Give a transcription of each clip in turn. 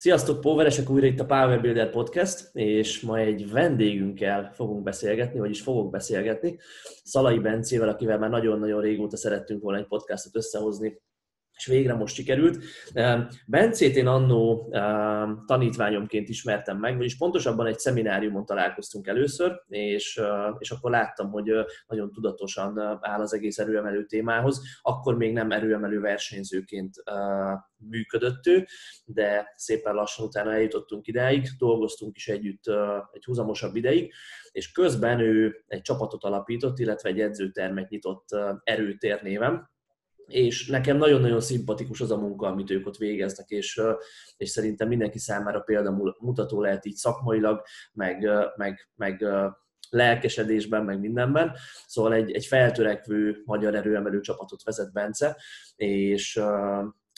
Sziasztok, Poweresek újra itt a Power Builder Podcast, és ma egy vendégünkkel fogunk beszélgetni, vagyis fogok beszélgetni, Szalai Bencével, akivel már nagyon-nagyon régóta szerettünk volna egy podcastot összehozni, és végre most sikerült. Bencét én annó tanítványomként ismertem meg, vagyis pontosabban egy szemináriumon találkoztunk először, és, és akkor láttam, hogy nagyon tudatosan áll az egész erőemelő témához. Akkor még nem erőemelő versenyzőként működött ő, de szépen lassan utána eljutottunk idáig, dolgoztunk is együtt egy húzamosabb ideig, és közben ő egy csapatot alapított, illetve egy edzőtermet nyitott erőtér néven, és nekem nagyon-nagyon szimpatikus az a munka, amit ők ott végeznek, és, és szerintem mindenki számára példamutató lehet így szakmailag, meg, meg, meg lelkesedésben, meg mindenben. Szóval egy, egy feltörekvő magyar erőemelő csapatot vezet Bence, és,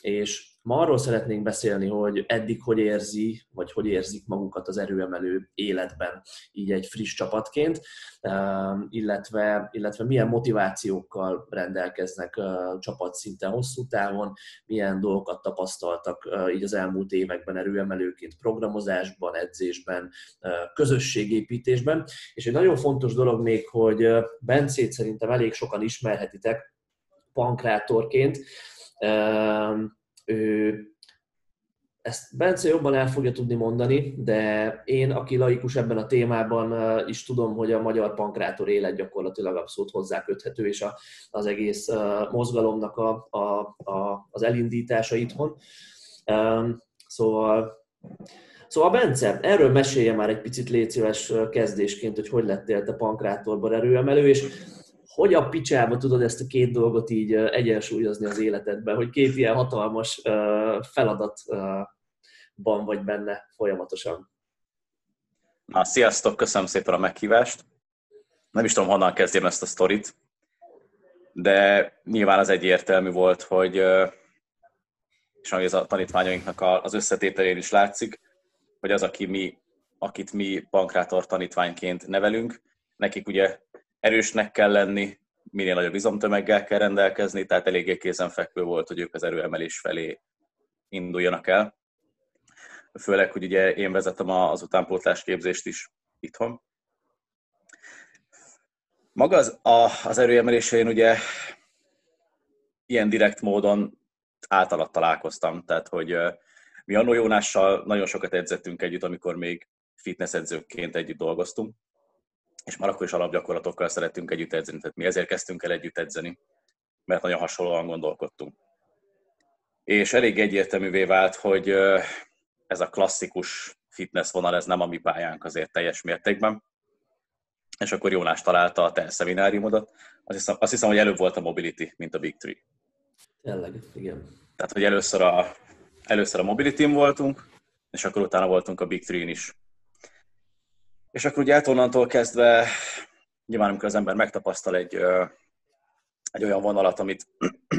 és Ma arról szeretnénk beszélni, hogy eddig hogy érzi, vagy hogy érzik magukat az erőemelő életben, így egy friss csapatként, illetve, illetve milyen motivációkkal rendelkeznek csapatszinten hosszú távon, milyen dolgokat tapasztaltak így az elmúlt években erőemelőként programozásban, edzésben, közösségépítésben. És egy nagyon fontos dolog még, hogy Bencét szerintem elég sokan ismerhetitek pankrátorként, ő ezt Bence jobban el fogja tudni mondani, de én, aki laikus ebben a témában is tudom, hogy a magyar pankrátor élet gyakorlatilag abszolút hozzáköthető, és a, az egész mozgalomnak a, a, a, az elindítása itthon. Szóval, szóval Bence, erről mesélje már egy picit légy szíves kezdésként, hogy hogy lettél te pankrátorban erőemelő, és hogy a picsába tudod ezt a két dolgot így egyensúlyozni az életedben, hogy két ilyen hatalmas feladatban vagy benne folyamatosan? Na, sziasztok, köszönöm szépen a meghívást. Nem is tudom, honnan kezdjem ezt a sztorit, de nyilván az egyértelmű volt, hogy és ez a tanítványainknak az összetételén is látszik, hogy az, aki mi, akit mi pankrátor tanítványként nevelünk, nekik ugye erősnek kell lenni, minél nagyobb izomtömeggel kell rendelkezni, tehát eléggé kézenfekvő volt, hogy ők az erőemelés felé induljanak el. Főleg, hogy ugye én vezetem az utánpótlás képzést is itthon. Maga az, a, az erőemelésén ugye ilyen direkt módon általat találkoztam, tehát hogy mi Annó Jónással nagyon sokat edzettünk együtt, amikor még fitness edzőként együtt dolgoztunk, és már akkor is alapgyakorlatokkal szerettünk együtt edzeni, tehát mi ezért kezdtünk el együtt edzeni, mert nagyon hasonlóan gondolkodtunk. És elég egyértelművé vált, hogy ez a klasszikus fitness vonal, ez nem a mi pályánk azért teljes mértékben. És akkor Jónás találta a te szemináriumodat. Azt hiszem, azt hiszem, hogy előbb volt a Mobility, mint a Big Tree. Tényleg, igen. Tehát, hogy először a, először a mobility voltunk, és akkor utána voltunk a Big Tree-n is. És akkor ugye onnantól kezdve, nyilván amikor az ember megtapasztal egy, egy olyan vonalat, amit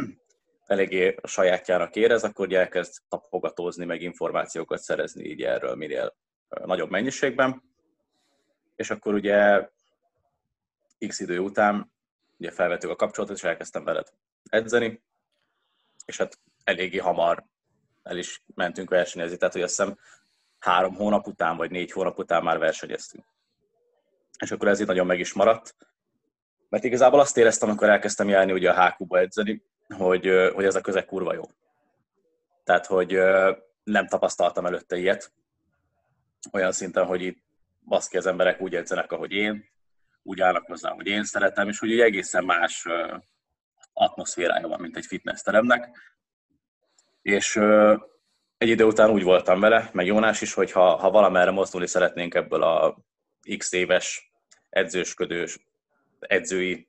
eléggé a sajátjának érez, akkor ugye elkezd tapogatózni, meg információkat szerezni így erről minél nagyobb mennyiségben. És akkor ugye x idő után ugye felvettük a kapcsolatot, és elkezdtem veled edzeni, és hát eléggé hamar el is mentünk versenyezni, tehát hogy azt hiszem három hónap után, vagy négy hónap után már versenyeztünk. És akkor ez így nagyon meg is maradt. Mert igazából azt éreztem, amikor elkezdtem járni ugye a HQ-ba edzeni, hogy, hogy ez a közeg kurva jó. Tehát, hogy nem tapasztaltam előtte ilyet. Olyan szinten, hogy itt baszki az emberek úgy edzenek, ahogy én, úgy állnak hozzá, hogy én szeretem, és hogy egészen más atmoszférája van, mint egy fitness teremnek. És egy idő után úgy voltam vele, meg Jónás is, hogy ha, ha valamerre mozdulni szeretnénk ebből a x éves edzősködős, edzői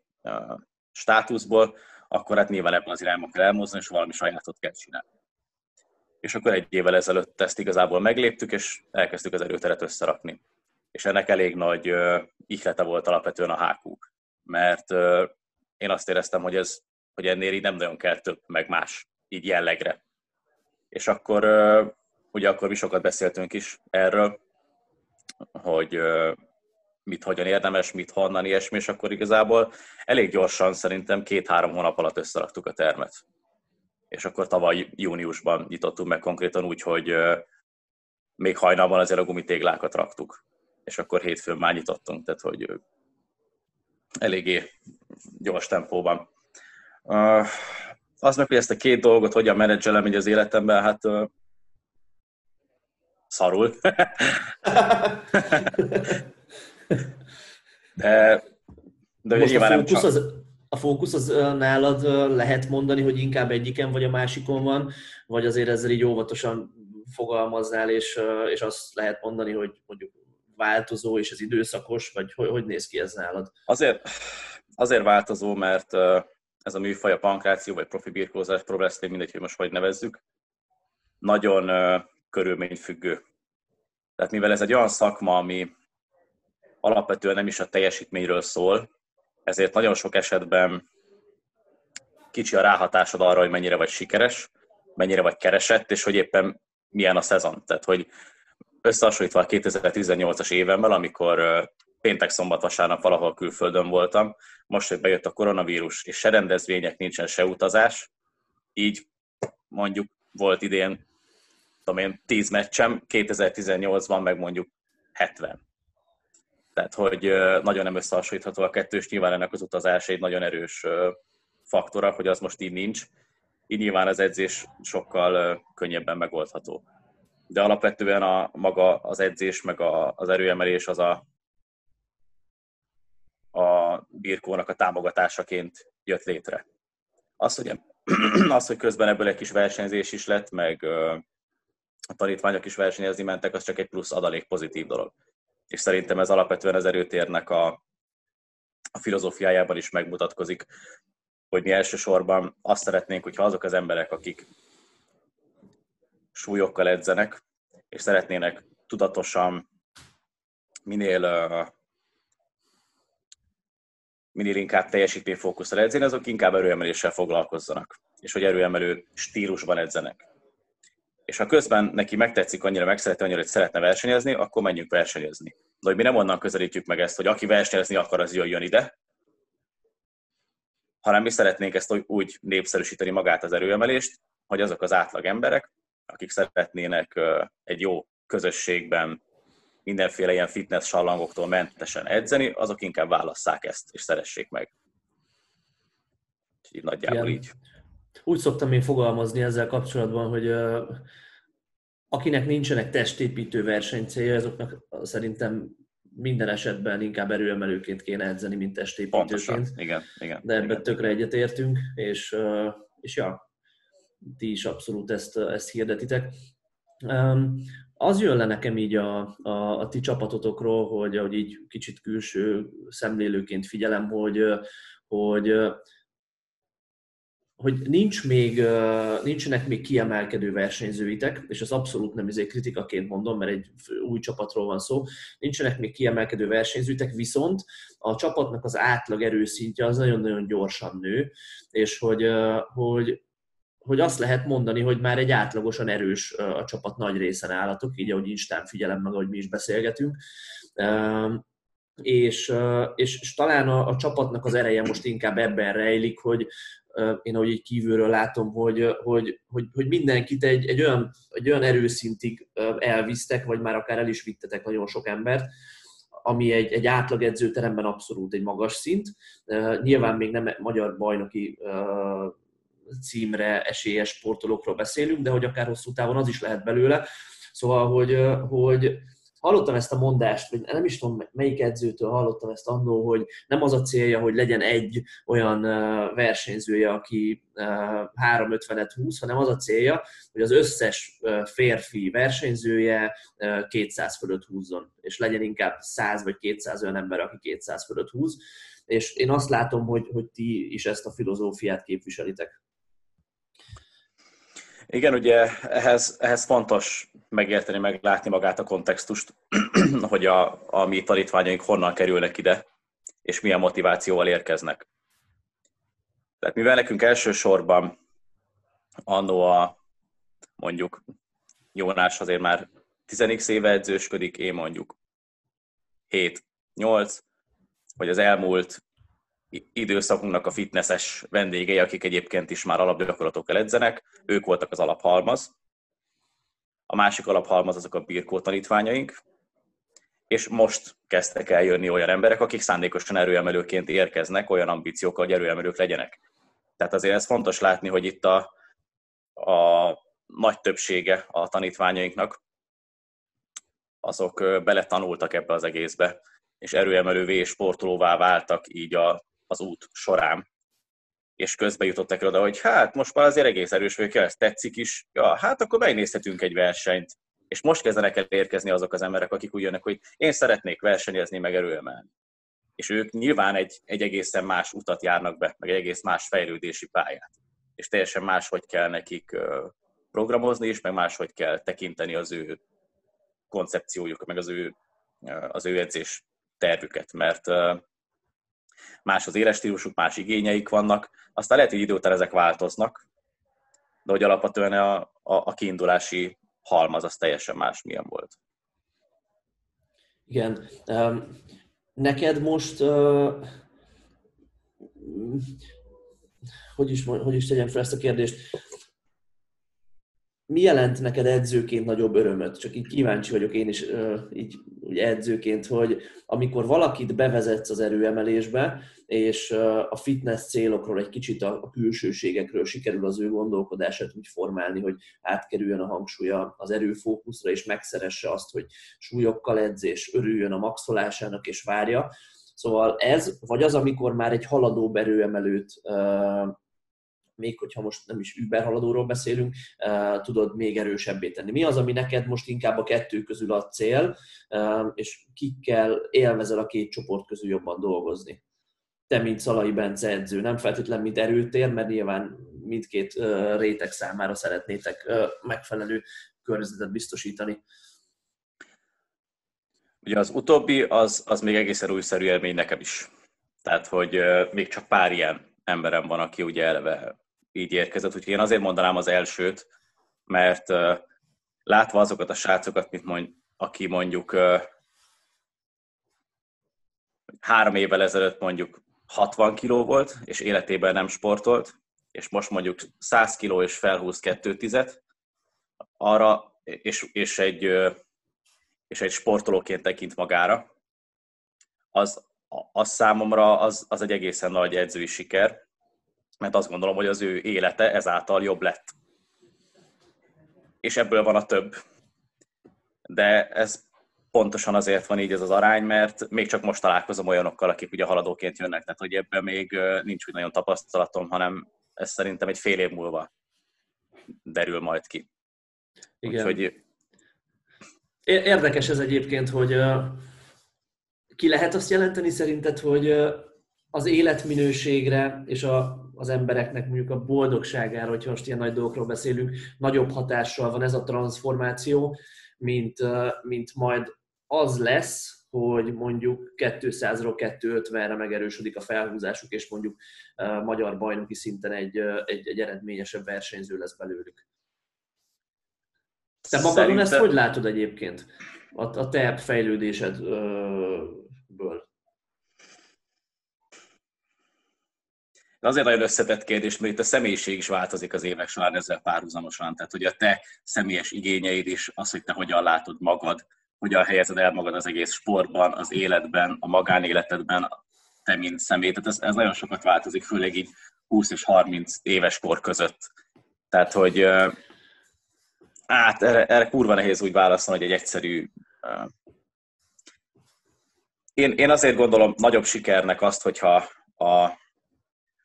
státuszból, akkor hát nyilván ebben az irányba kell elmozdulni, és valami sajátot kell csinálni. És akkor egy évvel ezelőtt ezt igazából megléptük, és elkezdtük az erőteret összerakni. És ennek elég nagy uh, ihlete volt alapvetően a hákúk. Mert uh, én azt éreztem, hogy, ez, hogy ennél így nem nagyon kell több, meg más, így jellegre és akkor ugye akkor mi sokat beszéltünk is erről, hogy mit hogyan érdemes, mit honnan, ilyesmi, és akkor igazából elég gyorsan, szerintem két-három hónap alatt összeraktuk a termet. És akkor tavaly júniusban nyitottunk meg konkrétan úgy, hogy még hajnalban azért a gumitéglákat raktuk, és akkor hétfőn már nyitottunk, tehát hogy eléggé gyors tempóban. Uh, az meg, hogy ezt a két dolgot hogyan menedzselem így az életemben, hát uh, szarul. de, de Most a fókusz, csak... az, a fókusz az nálad lehet mondani, hogy inkább egyiken vagy a másikon van, vagy azért ezzel így óvatosan fogalmaznál, és, és azt lehet mondani, hogy mondjuk változó és ez időszakos, vagy hogy, hogy néz ki ez nálad? Azért, azért változó, mert ez a műfaj, a pankráció, vagy profi birkózás, pro mindegy, hogy most hogy nevezzük, nagyon körülményfüggő. Tehát mivel ez egy olyan szakma, ami alapvetően nem is a teljesítményről szól, ezért nagyon sok esetben kicsi a ráhatásod arra, hogy mennyire vagy sikeres, mennyire vagy keresett, és hogy éppen milyen a szezon. Tehát, hogy összehasonlítva a 2018-as évemmel, amikor péntek, szombat, vasárnap valahol külföldön voltam, most, hogy bejött a koronavírus, és se rendezvények, nincsen se utazás, így mondjuk volt idén, tudom én, 10 meccsem, 2018-ban meg mondjuk 70. Tehát, hogy nagyon nem összehasonlítható a kettős, nyilván ennek az utazás egy nagyon erős faktora, hogy az most így nincs. Így nyilván az edzés sokkal könnyebben megoldható. De alapvetően a maga az edzés, meg a, az erőemelés az a birkónak a támogatásaként jött létre. Az, hogy, az, hogy közben ebből egy kis versenyzés is lett, meg a tanítványok is versenyezni mentek, az csak egy plusz adalék pozitív dolog és szerintem ez alapvetően az erőtérnek a, a filozófiájában is megmutatkozik, hogy mi elsősorban azt szeretnénk, hogyha azok az emberek, akik súlyokkal edzenek, és szeretnének tudatosan minél, minél inkább teljesítményfókuszra edzeni, azok inkább erőemeléssel foglalkozzanak, és hogy erőemelő stílusban edzenek és ha közben neki megtetszik annyira, megszereti annyira, hogy szeretne versenyezni, akkor menjünk versenyezni. De hogy mi nem onnan közelítjük meg ezt, hogy aki versenyezni akar, az jöjjön ide, hanem mi szeretnénk ezt úgy népszerűsíteni magát az erőemelést, hogy azok az átlag emberek, akik szeretnének egy jó közösségben mindenféle ilyen fitness sallangoktól mentesen edzeni, azok inkább válasszák ezt, és szeressék meg. Így nagyjából Igen. így úgy szoktam én fogalmazni ezzel kapcsolatban, hogy uh, akinek nincsenek testépítő versenycélja, azoknak szerintem minden esetben inkább erőemelőként kéne edzeni, mint testépítőként. Pontosan. Igen, igen. De ebben igen. tökre egyetértünk, és, uh, és ja, ti is abszolút ezt, ezt hirdetitek. Um, az jön le nekem így a, a, a ti csapatotokról, hogy ahogy így kicsit külső szemlélőként figyelem, hogy, hogy hogy nincs még, nincsenek még kiemelkedő versenyzőitek, és ez abszolút nem ezért kritikaként mondom, mert egy új csapatról van szó, nincsenek még kiemelkedő versenyzőitek, viszont a csapatnak az átlag erőszintje az nagyon-nagyon gyorsan nő, és hogy, hogy, hogy azt lehet mondani, hogy már egy átlagosan erős a csapat nagy része nálatok, így ahogy Instán figyelem meg, ahogy mi is beszélgetünk. És, és, és talán a, a csapatnak az ereje most inkább ebben rejlik, hogy, én ahogy így kívülről látom, hogy, hogy, hogy, hogy mindenkit egy, egy, olyan, egy olyan erőszintig elvisztek, vagy már akár el is vittetek nagyon sok embert, ami egy, egy átlag edzőteremben abszolút egy magas szint. Nyilván még nem magyar bajnoki címre esélyes sportolókról beszélünk, de hogy akár hosszú távon az is lehet belőle. Szóval, hogy, hogy hallottam ezt a mondást, vagy nem is tudom melyik edzőtől hallottam ezt annól, hogy nem az a célja, hogy legyen egy olyan versenyzője, aki 350-et húz, hanem az a célja, hogy az összes férfi versenyzője 200 fölött húzzon, és legyen inkább 100 vagy 200 olyan ember, aki 200 fölött húz. És én azt látom, hogy, hogy ti is ezt a filozófiát képviselitek. Igen, ugye ehhez, ehhez fontos megérteni, meglátni magát a kontextust, hogy a, a mi tanítványaink honnan kerülnek ide, és milyen motivációval érkeznek. Tehát mivel nekünk elsősorban annó a mondjuk Jónás azért már 10 éve edzősködik, én mondjuk 7-8, hogy az elmúlt időszakunknak a fitnesses vendégei, akik egyébként is már alapgyakorlatokkal edzenek, ők voltak az alaphalmaz, a másik alaphalmaz azok a birkó tanítványaink, és most kezdtek el jönni olyan emberek, akik szándékosan erőemelőként érkeznek, olyan ambíciókkal, hogy erőemelők legyenek. Tehát azért ez fontos látni, hogy itt a, a nagy többsége a tanítványainknak, azok beletanultak ebbe az egészbe, és erőemelővé és sportolóvá váltak így a, az út során. És közben jutottak oda, hogy hát most már azért egész erős vagyok, ez tetszik is, ja, hát akkor megnézhetünk egy versenyt. És most kezdenek el érkezni azok az emberek, akik úgy jönnek, hogy én szeretnék versenyezni, meg erőemelni. És ők nyilván egy, egy egészen más utat járnak be, meg egy egész más fejlődési pályát. És teljesen máshogy kell nekik programozni, és meg máshogy kell tekinteni az ő koncepciójuk, meg az ő, az ő edzés tervüket, mert más az életstílusuk, más igényeik vannak, aztán lehet, hogy idő után ezek változnak, de hogy alapvetően a, a, a kiindulási halmaz az teljesen más milyen volt. Igen. Neked most hogy is, hogy is tegyem fel ezt a kérdést? Mi jelent neked edzőként nagyobb örömöt? Csak így kíváncsi vagyok én is így, így edzőként, hogy amikor valakit bevezetsz az erőemelésbe, és a fitness célokról, egy kicsit a külsőségekről sikerül az ő gondolkodását úgy formálni, hogy átkerüljön a hangsúlya az erőfókuszra, és megszeresse azt, hogy súlyokkal edzés, örüljön a maxolásának, és várja. Szóval ez, vagy az, amikor már egy haladó erőemelőt még hogyha most nem is überhaladóról beszélünk, tudod még erősebbé tenni. Mi az, ami neked most inkább a kettő közül a cél, és kikkel élvezel a két csoport közül jobban dolgozni? Te, mint Szalai Bence edző, nem feltétlen mint erőtér, mert nyilván mindkét réteg számára szeretnétek megfelelő környezetet biztosítani. Ugye az utóbbi, az, az még egészen újszerű élmény nekem is. Tehát, hogy még csak pár ilyen emberem van, aki ugye eleve így érkezett, úgyhogy én azért mondanám az elsőt, mert uh, látva azokat a srácokat, mint mond, aki mondjuk uh, három évvel ezelőtt mondjuk 60 kiló volt, és életében nem sportolt, és most mondjuk 100 kiló és felhúz kettő tizet, arra, és, és, egy, és egy sportolóként tekint magára, az, az számomra az, az egy egészen nagy edzői siker, mert azt gondolom, hogy az ő élete ezáltal jobb lett. És ebből van a több. De ez pontosan azért van így ez az arány, mert még csak most találkozom olyanokkal, akik ugye haladóként jönnek, tehát hogy ebben még nincs úgy nagyon tapasztalatom, hanem ez szerintem egy fél év múlva derül majd ki. Igen. Úgyhogy... Érdekes ez egyébként, hogy ki lehet azt jelenteni szerinted, hogy az életminőségre és a, az embereknek mondjuk a boldogságára, hogyha most ilyen nagy dolgokról beszélünk, nagyobb hatással van ez a transformáció, mint, mint majd az lesz, hogy mondjuk 200-ról 250-re megerősödik a felhúzásuk, és mondjuk magyar bajnoki szinten egy, egy, egy eredményesebb versenyző lesz belőlük. Te magadon Szerintem... ezt hogy látod egyébként? A, a te fejlődésedből? De azért nagyon összetett kérdés, mert itt a személyiség is változik az évek során ezzel párhuzamosan. Tehát, hogy a te személyes igényeid is, az, hogy te hogyan látod magad, hogyan helyezed el magad az egész sportban, az életben, a magánéletedben, te mint személy. Tehát ez, ez nagyon sokat változik, főleg így 20 és 30 éves kor között. Tehát, hogy hát erre, erre kurva nehéz úgy válaszolni, hogy egy egyszerű én, én azért gondolom nagyobb sikernek azt, hogyha a,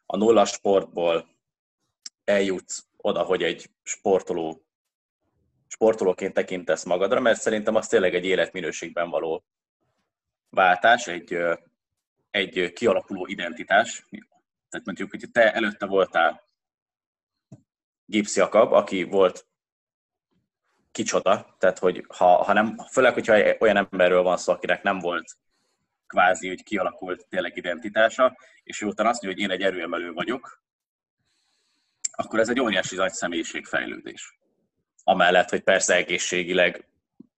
a nulla sportból eljutsz oda, hogy egy sportoló, sportolóként tekintesz magadra, mert szerintem az tényleg egy életminőségben való váltás, egy, egy kialakuló identitás. Tehát mondjuk, hogy te előtte voltál Gibbs Jakab, aki volt kicsoda, tehát hogy ha, ha nem, főleg, hogyha olyan emberről van szó, akinek nem volt kvázi, hogy kialakult tényleg identitása, és utána azt mondja, hogy én egy erőemelő vagyok, akkor ez egy óriási nagy személyiségfejlődés. Amellett, hogy persze egészségileg,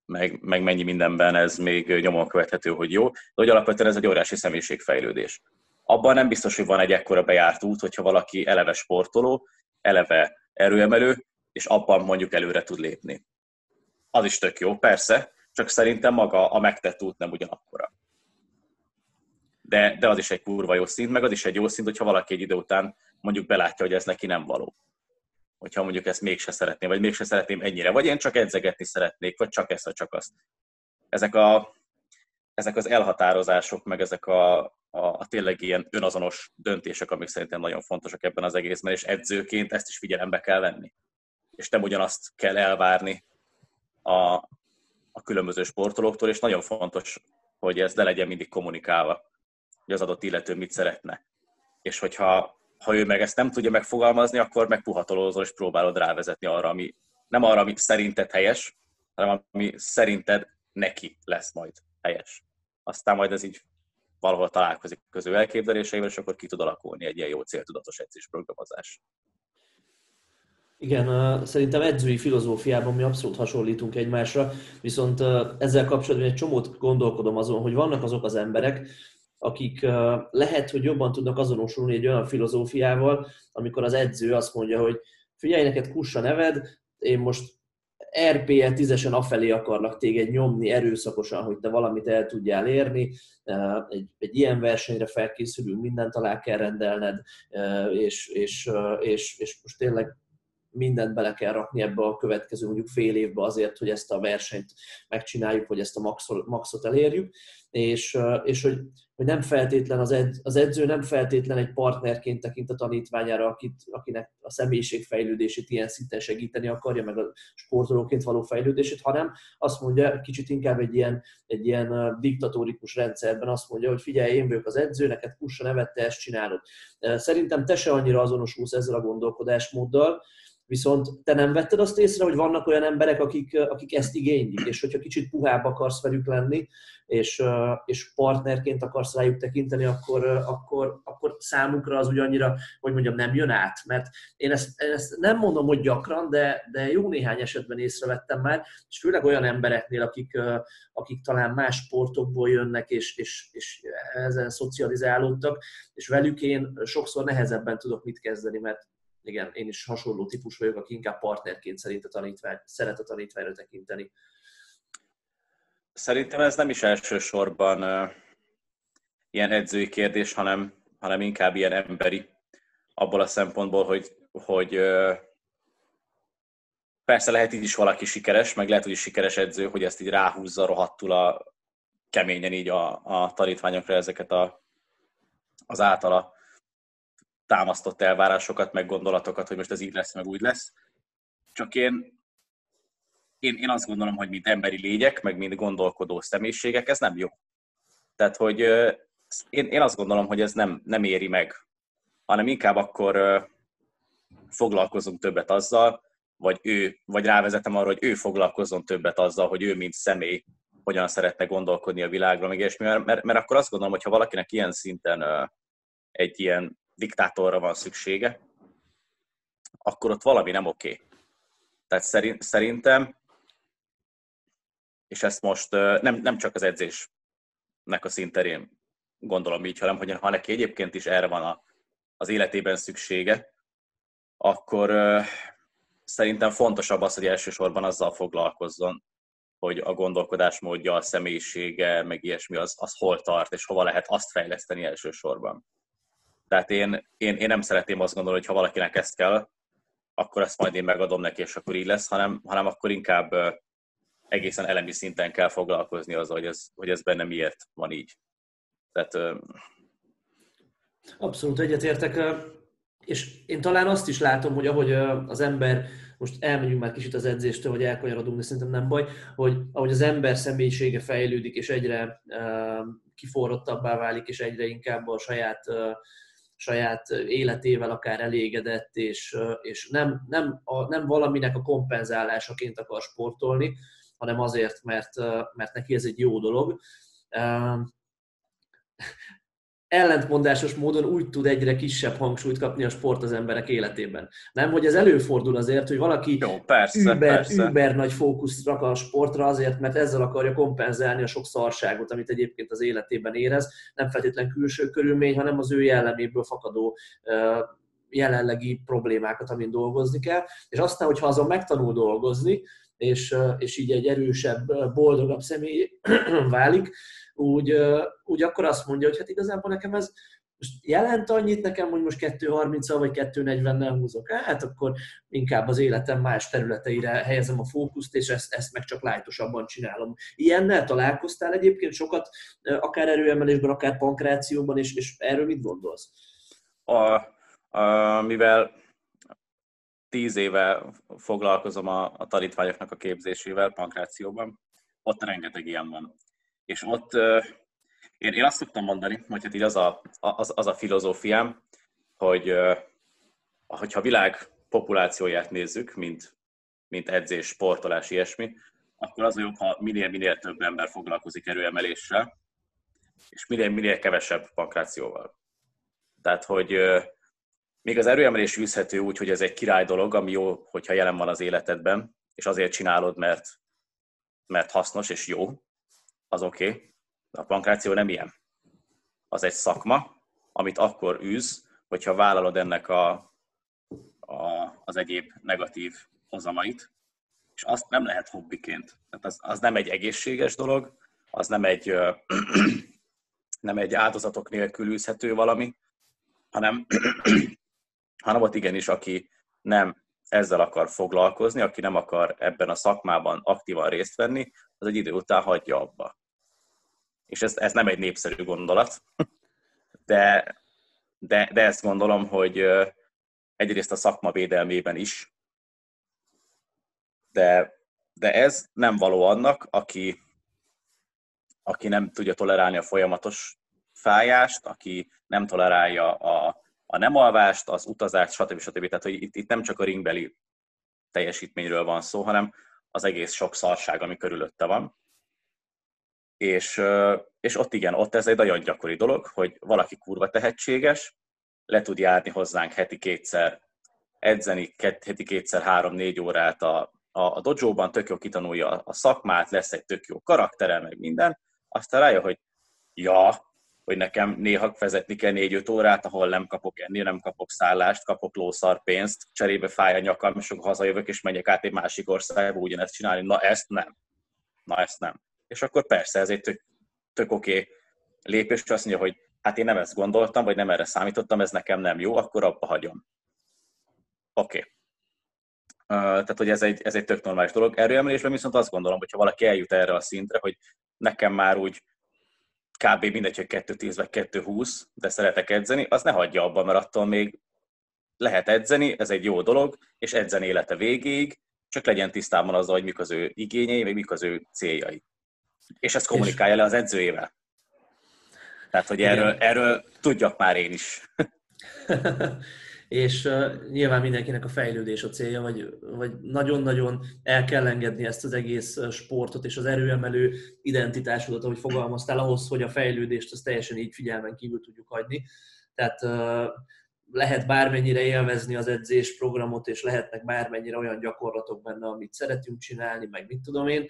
meg, meg mennyi mindenben ez még nyomon követhető, hogy jó, de hogy alapvetően ez egy óriási személyiségfejlődés. Abban nem biztos, hogy van egy ekkora bejárt út, hogyha valaki eleve sportoló, eleve erőemelő, és abban mondjuk előre tud lépni. az is tök jó, persze, csak szerintem maga a megtett út nem ugyanakkora. De, de az is egy kurva jó szint, meg az is egy jó szint, hogyha valaki egy idő után mondjuk belátja, hogy ez neki nem való. Hogyha mondjuk ezt mégse szeretném, vagy mégse szeretném ennyire, vagy én csak edzegetni szeretnék, vagy csak ezt, vagy csak azt. Ezek, a, ezek az elhatározások, meg ezek a, a, a tényleg ilyen önazonos döntések, amik szerintem nagyon fontosak ebben az egészben, és edzőként ezt is figyelembe kell venni. És nem ugyanazt kell elvárni a, a különböző sportolóktól, és nagyon fontos, hogy ez le legyen mindig kommunikálva, hogy az adott illető mit szeretne. És hogyha ha ő meg ezt nem tudja megfogalmazni, akkor megpuhatolózol és próbálod rávezetni arra, ami nem arra, ami szerinted helyes, hanem ami szerinted neki lesz majd helyes. Aztán majd ez így valahol találkozik közül elképzeléseivel, és akkor ki tud alakulni egy ilyen jó céltudatos edzésprogramozás. Igen, szerintem edzői filozófiában mi abszolút hasonlítunk egymásra, viszont ezzel kapcsolatban egy csomót gondolkodom azon, hogy vannak azok az emberek, akik lehet, hogy jobban tudnak azonosulni egy olyan filozófiával, amikor az edző azt mondja, hogy figyelj, neked kussa neved, én most RPE 10-esen afelé akarlak téged nyomni erőszakosan, hogy te valamit el tudjál érni. Egy, egy ilyen versenyre felkészülünk, mindent alá kell rendelned, és, és, és, és most tényleg mindent bele kell rakni ebbe a következő mondjuk fél évbe azért, hogy ezt a versenyt megcsináljuk, vagy ezt a maxot elérjük, és, és hogy, hogy nem feltétlen az, edz, az edző nem feltétlen egy partnerként tekint a tanítványára, akit, akinek a személyiségfejlődését ilyen szinten segíteni akarja, meg a sportolóként való fejlődését, hanem azt mondja, kicsit inkább egy ilyen, egy ilyen diktatórikus rendszerben azt mondja, hogy figyelj, én vagyok az edző, neked pussa nevet, te ezt csinálod. Szerintem te se annyira azonosulsz ezzel a gondolkodásmóddal, Viszont te nem vetted azt észre, hogy vannak olyan emberek, akik, akik ezt igénylik, és hogyha kicsit puhább akarsz velük lenni, és, és partnerként akarsz rájuk tekinteni, akkor, akkor, akkor számukra az ugyannyira, hogy mondjam, nem jön át. Mert én ezt, ezt nem mondom, hogy gyakran, de, de jó néhány esetben észrevettem már, és főleg olyan embereknél, akik, akik talán más sportokból jönnek, és, és, és ezen szocializálódtak, és velük én sokszor nehezebben tudok mit kezdeni, mert igen, én is hasonló típus vagyok, aki inkább partnerként szerint a tanítvány, szeret a tanítványra tekinteni. Szerintem ez nem is elsősorban uh, ilyen edzői kérdés, hanem, hanem inkább ilyen emberi, abból a szempontból, hogy, hogy uh, persze lehet így is valaki sikeres, meg lehet, hogy is sikeres edző, hogy ezt így ráhúzza rohadtul a keményen így a, a tanítványokra ezeket a, az általa támasztott elvárásokat, meg gondolatokat, hogy most ez így lesz, meg úgy lesz. Csak én, én, én azt gondolom, hogy mint emberi lények, meg mint gondolkodó személyiségek, ez nem jó. Tehát, hogy én, én azt gondolom, hogy ez nem, nem éri meg, hanem inkább akkor foglalkozunk többet azzal, vagy ő, vagy rávezetem arra, hogy ő foglalkozzon többet azzal, hogy ő, mint személy, hogyan szeretne gondolkodni a világról, meg ilyesmi, mert, mert, mert akkor azt gondolom, hogy ha valakinek ilyen szinten egy ilyen diktátorra van szüksége, akkor ott valami nem oké. Tehát szerintem, és ezt most nem, nem csak az edzésnek a szinterén gondolom így, hanem hogy ha neki egyébként is erre van a, az életében szüksége, akkor szerintem fontosabb az, hogy elsősorban azzal foglalkozzon, hogy a gondolkodásmódja, a személyisége, meg ilyesmi, az, az hol tart, és hova lehet azt fejleszteni elsősorban. Tehát én, én, én nem szeretném azt gondolni, hogy ha valakinek ezt kell, akkor ezt majd én megadom neki, és akkor így lesz, hanem, hanem akkor inkább egészen elemi szinten kell foglalkozni azzal, hogy ez, hogy ez benne miért van így. Tehát, Abszolút egyetértek, és én talán azt is látom, hogy ahogy az ember, most elmegyünk már kicsit az edzéstől, hogy elkanyarodunk, de szerintem nem baj, hogy ahogy az ember személyisége fejlődik, és egyre kiforrottabbá válik, és egyre inkább a saját saját életével akár elégedett, és, és nem, nem, a, nem valaminek a kompenzálásaként akar sportolni, hanem azért, mert, mert neki ez egy jó dolog ellentmondásos módon úgy tud egyre kisebb hangsúlyt kapni a sport az emberek életében. Nem, hogy ez előfordul azért, hogy valaki Jó, persze, über, persze. über nagy fókuszt rak a sportra azért, mert ezzel akarja kompenzálni a sok szarságot, amit egyébként az életében érez. Nem feltétlen külső körülmény, hanem az ő jelleméből fakadó jelenlegi problémákat, amin dolgozni kell. És aztán, hogyha azon megtanul dolgozni, és, és így egy erősebb, boldogabb személy válik, úgy, úgy akkor azt mondja, hogy hát igazából nekem ez most jelent annyit nekem, hogy most 2.30-al vagy 2.40-nel húzok át, akkor inkább az életem más területeire helyezem a fókuszt, és ezt, ezt meg csak lájtosabban csinálom. Ilyennel találkoztál egyébként sokat, akár erőemelésben, akár pankrációban, és, és erről mit gondolsz? A, a, mivel tíz éve foglalkozom a, a tanítványoknak a képzésével pankrációban, ott rengeteg ilyen van. És ott én, én azt szoktam mondani, hogy hát így az a, az, az a filozófiám, hogy hogyha a világ populációját nézzük, mint, mint edzés, sportolás, ilyesmi, akkor az a jobb, ha minél-minél több ember foglalkozik erőemeléssel, és minél-minél kevesebb pankrációval. Tehát, hogy még az erőemelés űzhető úgy, hogy ez egy király dolog, ami jó, hogyha jelen van az életedben, és azért csinálod, mert, mert hasznos és jó, az oké. Okay. De a pankráció nem ilyen. Az egy szakma, amit akkor űz, hogyha vállalod ennek a, a, az egyéb negatív hozamait, és azt nem lehet hobbiként. Tehát az, az nem egy egészséges dolog, az nem egy, nem egy áldozatok nélkül űzhető valami, hanem, hanem ott igenis, aki nem ezzel akar foglalkozni, aki nem akar ebben a szakmában aktívan részt venni, az egy idő után hagyja abba és ez, ez nem egy népszerű gondolat, de, de, de ezt gondolom, hogy egyrészt a szakma védelmében is, de, de ez nem való annak, aki, aki nem tudja tolerálni a folyamatos fájást, aki nem tolerálja a, a nem alvást, az utazást, stb. stb. Tehát, hogy itt, itt nem csak a ringbeli teljesítményről van szó, hanem az egész sok szarság, ami körülötte van. És, és ott igen, ott ez egy nagyon gyakori dolog, hogy valaki kurva tehetséges, le tud járni hozzánk heti kétszer, edzeni heti kétszer három-négy órát a, a, a dojo-ban, tök jó kitanulja a szakmát, lesz egy tök jó karaktere, meg minden, aztán rájön, hogy ja, hogy nekem néha vezetni kell négy-öt órát, ahol nem kapok enni, nem kapok szállást, kapok lószar pénzt, cserébe fáj a nyakam, és akkor hazajövök, és megyek át egy másik országba ugyanezt csinálni. Na ezt nem. Na ezt nem és akkor persze ez egy tök, tök oké okay lépés, azt mondja, hogy hát én nem ezt gondoltam, vagy nem erre számítottam, ez nekem nem jó, akkor abba hagyom. Oké. Okay. Tehát, hogy ez egy, ez egy tök normális dolog. Erőemelésben viszont azt gondolom, hogy ha valaki eljut erre a szintre, hogy nekem már úgy kb. mindegy, hogy 2.10 vagy 2.20, de szeretek edzeni, az ne hagyja abba, mert attól még lehet edzeni, ez egy jó dolog, és edzeni élete végéig, csak legyen tisztában azzal, hogy mik az ő igényei, vagy mik az ő céljai. És ezt kommunikálja és... le az edzőjével. Tehát, hogy erről, erről tudjak már én is. és uh, nyilván mindenkinek a fejlődés a célja, vagy, vagy nagyon-nagyon el kell engedni ezt az egész sportot és az erőemelő identitásodat, ahogy fogalmaztál, ahhoz, hogy a fejlődést azt teljesen így figyelmen kívül tudjuk hagyni. Tehát uh, lehet bármennyire élvezni az edzés programot, és lehetnek bármennyire olyan gyakorlatok benne, amit szeretünk csinálni, meg mit tudom én.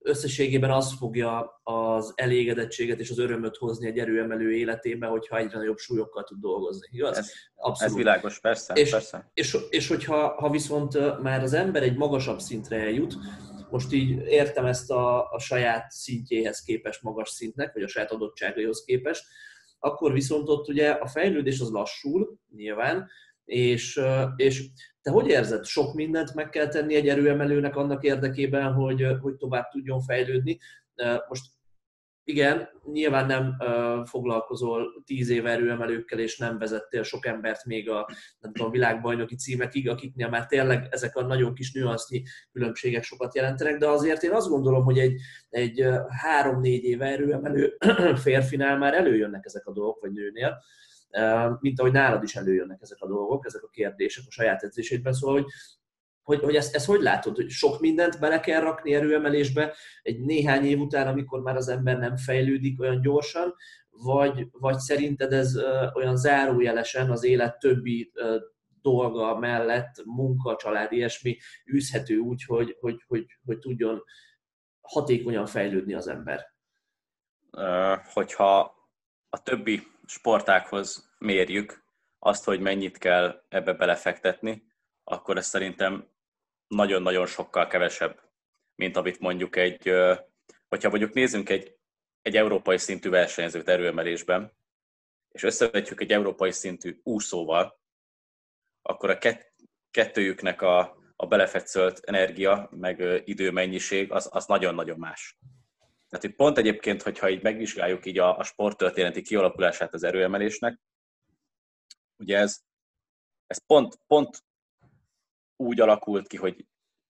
Összességében az fogja az elégedettséget és az örömöt hozni egy erőemelő életébe, hogyha egyre nagyobb súlyokkal tud dolgozni. Igaz? Ez, Abszolút. ez világos, persze. És, persze. és, és hogyha ha viszont már az ember egy magasabb szintre eljut, most így értem ezt a, a saját szintjéhez képest magas szintnek, vagy a saját adottságaihoz képest, akkor viszont ott ugye a fejlődés az lassul, nyilván, és, és te hogy érzed, sok mindent meg kell tenni egy erőemelőnek annak érdekében, hogy, hogy tovább tudjon fejlődni? Most igen, nyilván nem foglalkozol tíz éve erőemelőkkel, és nem vezettél sok embert még a nem tudom, világbajnoki címekig, akiknél már tényleg ezek a nagyon kis nüansznyi különbségek sokat jelentenek, de azért én azt gondolom, hogy egy, egy három-négy éve erőemelő férfinál már előjönnek ezek a dolgok, vagy nőnél, mint ahogy nálad is előjönnek ezek a dolgok, ezek a kérdések a saját edzésédben, szóval, hogy hogy, hogy ezt, ezt hogy látod, hogy sok mindent bele kell rakni erőemelésbe egy néhány év után, amikor már az ember nem fejlődik olyan gyorsan, vagy, vagy szerinted ez olyan zárójelesen az élet többi dolga mellett, munka, család, ilyesmi űzhető úgy, hogy, hogy, hogy, hogy tudjon hatékonyan fejlődni az ember? Hogyha a többi sportákhoz mérjük azt, hogy mennyit kell ebbe belefektetni, akkor ez szerintem nagyon-nagyon sokkal kevesebb, mint amit mondjuk egy, hogyha mondjuk nézzünk egy, egy európai szintű versenyzőt erőemelésben, és összevetjük egy európai szintű úszóval, akkor a kett, kettőjüknek a, a belefetszölt energia, meg időmennyiség, az, az nagyon-nagyon más. Tehát hogy pont egyébként, hogyha így megvizsgáljuk így a, a sporttörténeti kialakulását az erőemelésnek, ugye ez, ez pont, pont úgy alakult ki, hogy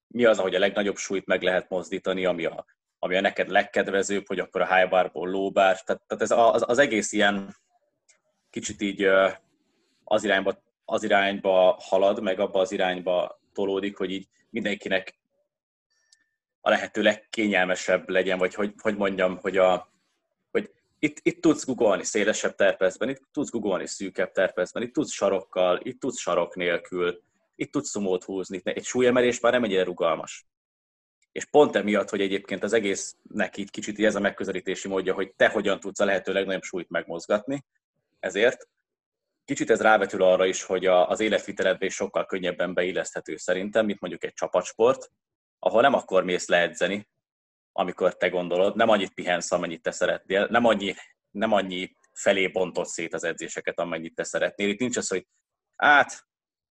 mi az, ahogy a legnagyobb súlyt meg lehet mozdítani, ami a, ami a neked legkedvezőbb, hogy akkor a high barból low bar. Tehát, tehát ez az, az egész ilyen kicsit így az irányba, az irányba halad, meg abba az irányba tolódik, hogy így mindenkinek a lehető legkényelmesebb legyen, vagy hogy, hogy mondjam, hogy, a, hogy itt, itt tudsz googolni szélesebb terpezben, itt tudsz googolni szűkebb terpezben, itt tudsz sarokkal, itt tudsz sarok nélkül, itt tudsz szumót húzni. Egy súlyemelés már nem ennyire rugalmas. És pont emiatt, hogy egyébként az egésznek így kicsit ez a megközelítési módja, hogy te hogyan tudsz a lehető legnagyobb súlyt megmozgatni, ezért kicsit ez rávetül arra is, hogy az életviteledbe sokkal könnyebben beilleszthető szerintem, mint mondjuk egy csapatsport, ahol nem akkor mész leedzeni, amikor te gondolod, nem annyit pihensz, amennyit te szeretnél, nem annyi, nem annyi felé bontott szét az edzéseket, amennyit te szeretnél. Itt nincs az, hogy hát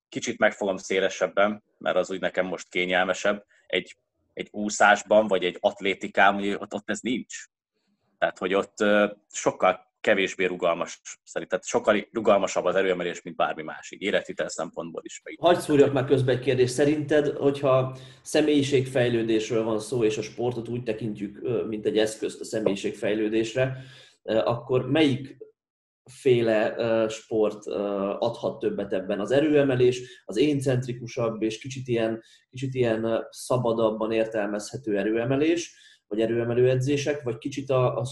kicsit megfogom szélesebben, mert az úgy nekem most kényelmesebb. Egy, egy úszásban, vagy egy atlétikában, ott, ott ez nincs. Tehát, hogy ott sokkal kevésbé rugalmas, szerintem sokkal rugalmasabb az erőemelés, mint bármi másik, életvitel szempontból is. Hagyj szúrjak meg közben egy kérdést. Szerinted, hogyha személyiségfejlődésről van szó, és a sportot úgy tekintjük, mint egy eszközt a személyiségfejlődésre, akkor melyik féle sport adhat többet ebben. Az erőemelés, az éncentrikusabb és kicsit ilyen, kicsit ilyen szabadabban értelmezhető erőemelés, vagy erőemelő edzések, vagy kicsit a, a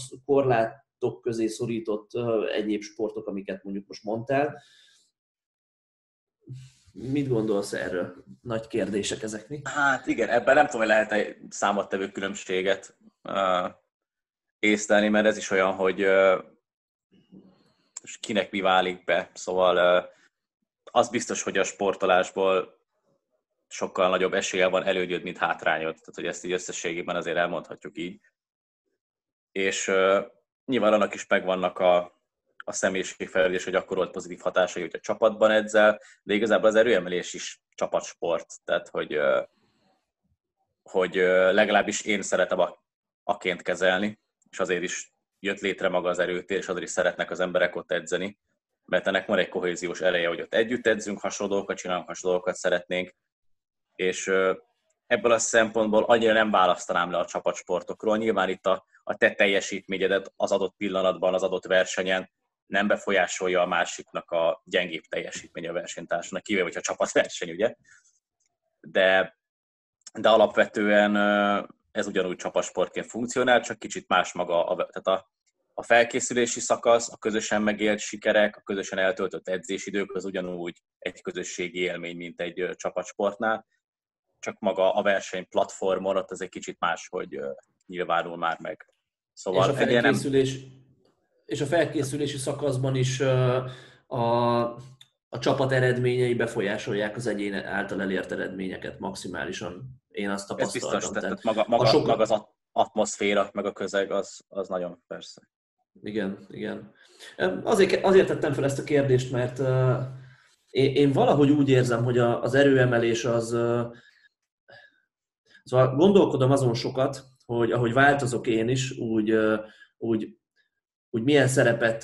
korlátok közé szorított egyéb sportok, amiket mondjuk most mondtál. Mit gondolsz erről? Nagy kérdések ezek, mi? Hát igen, ebben nem tudom, hogy lehet egy számottevő különbséget uh, észlelni, mert ez is olyan, hogy uh, kinek mi válik be. Szóval az biztos, hogy a sportolásból sokkal nagyobb esélye van előnyöd, mint hátrányod. Tehát, hogy ezt így összességében azért elmondhatjuk így. És nyilván annak is megvannak a, a személyiségfejlődés, hogy gyakorolt pozitív hatásai, hogy a csapatban edzel, de igazából az erőemelés is csapatsport. Tehát, hogy, hogy legalábbis én szeretem a, aként kezelni, és azért is jött létre maga az erőtér, és azért is szeretnek az emberek ott edzeni, mert ennek van egy kohéziós eleje, hogy ott együtt edzünk, hasonló csinálunk, hasonló szeretnénk, és ebből a szempontból annyira nem választanám le a csapatsportokról. Nyilván itt a, a te teljesítményedet az adott pillanatban, az adott versenyen nem befolyásolja a másiknak a gyengébb teljesítménye a versenytársnak, kivéve, hogyha csapatverseny, ugye? De, de alapvetően ez ugyanúgy csapasportként funkcionál, csak kicsit más maga, a, tehát a, a felkészülési szakasz, a közösen megélt sikerek, a közösen eltöltött edzésidők az ugyanúgy egy közösségi élmény, mint egy csapatsportnál, csak maga a verseny platformon ott az egy kicsit más, hogy nyilvánul már meg. Szóval és a felkészülés, nem... és a felkészülési szakaszban is a, a csapat eredményei befolyásolják az egyén által elért eredményeket maximálisan. Én azt tapasztaltam. Ez biztos, tehát maga, maga, soka... maga az atmoszféra, meg a közeg, az, az nagyon persze. Igen, igen. Azért, azért tettem fel ezt a kérdést, mert én, én valahogy úgy érzem, hogy az erőemelés az... Szóval gondolkodom azon sokat, hogy ahogy változok én is, úgy, úgy hogy milyen szerepet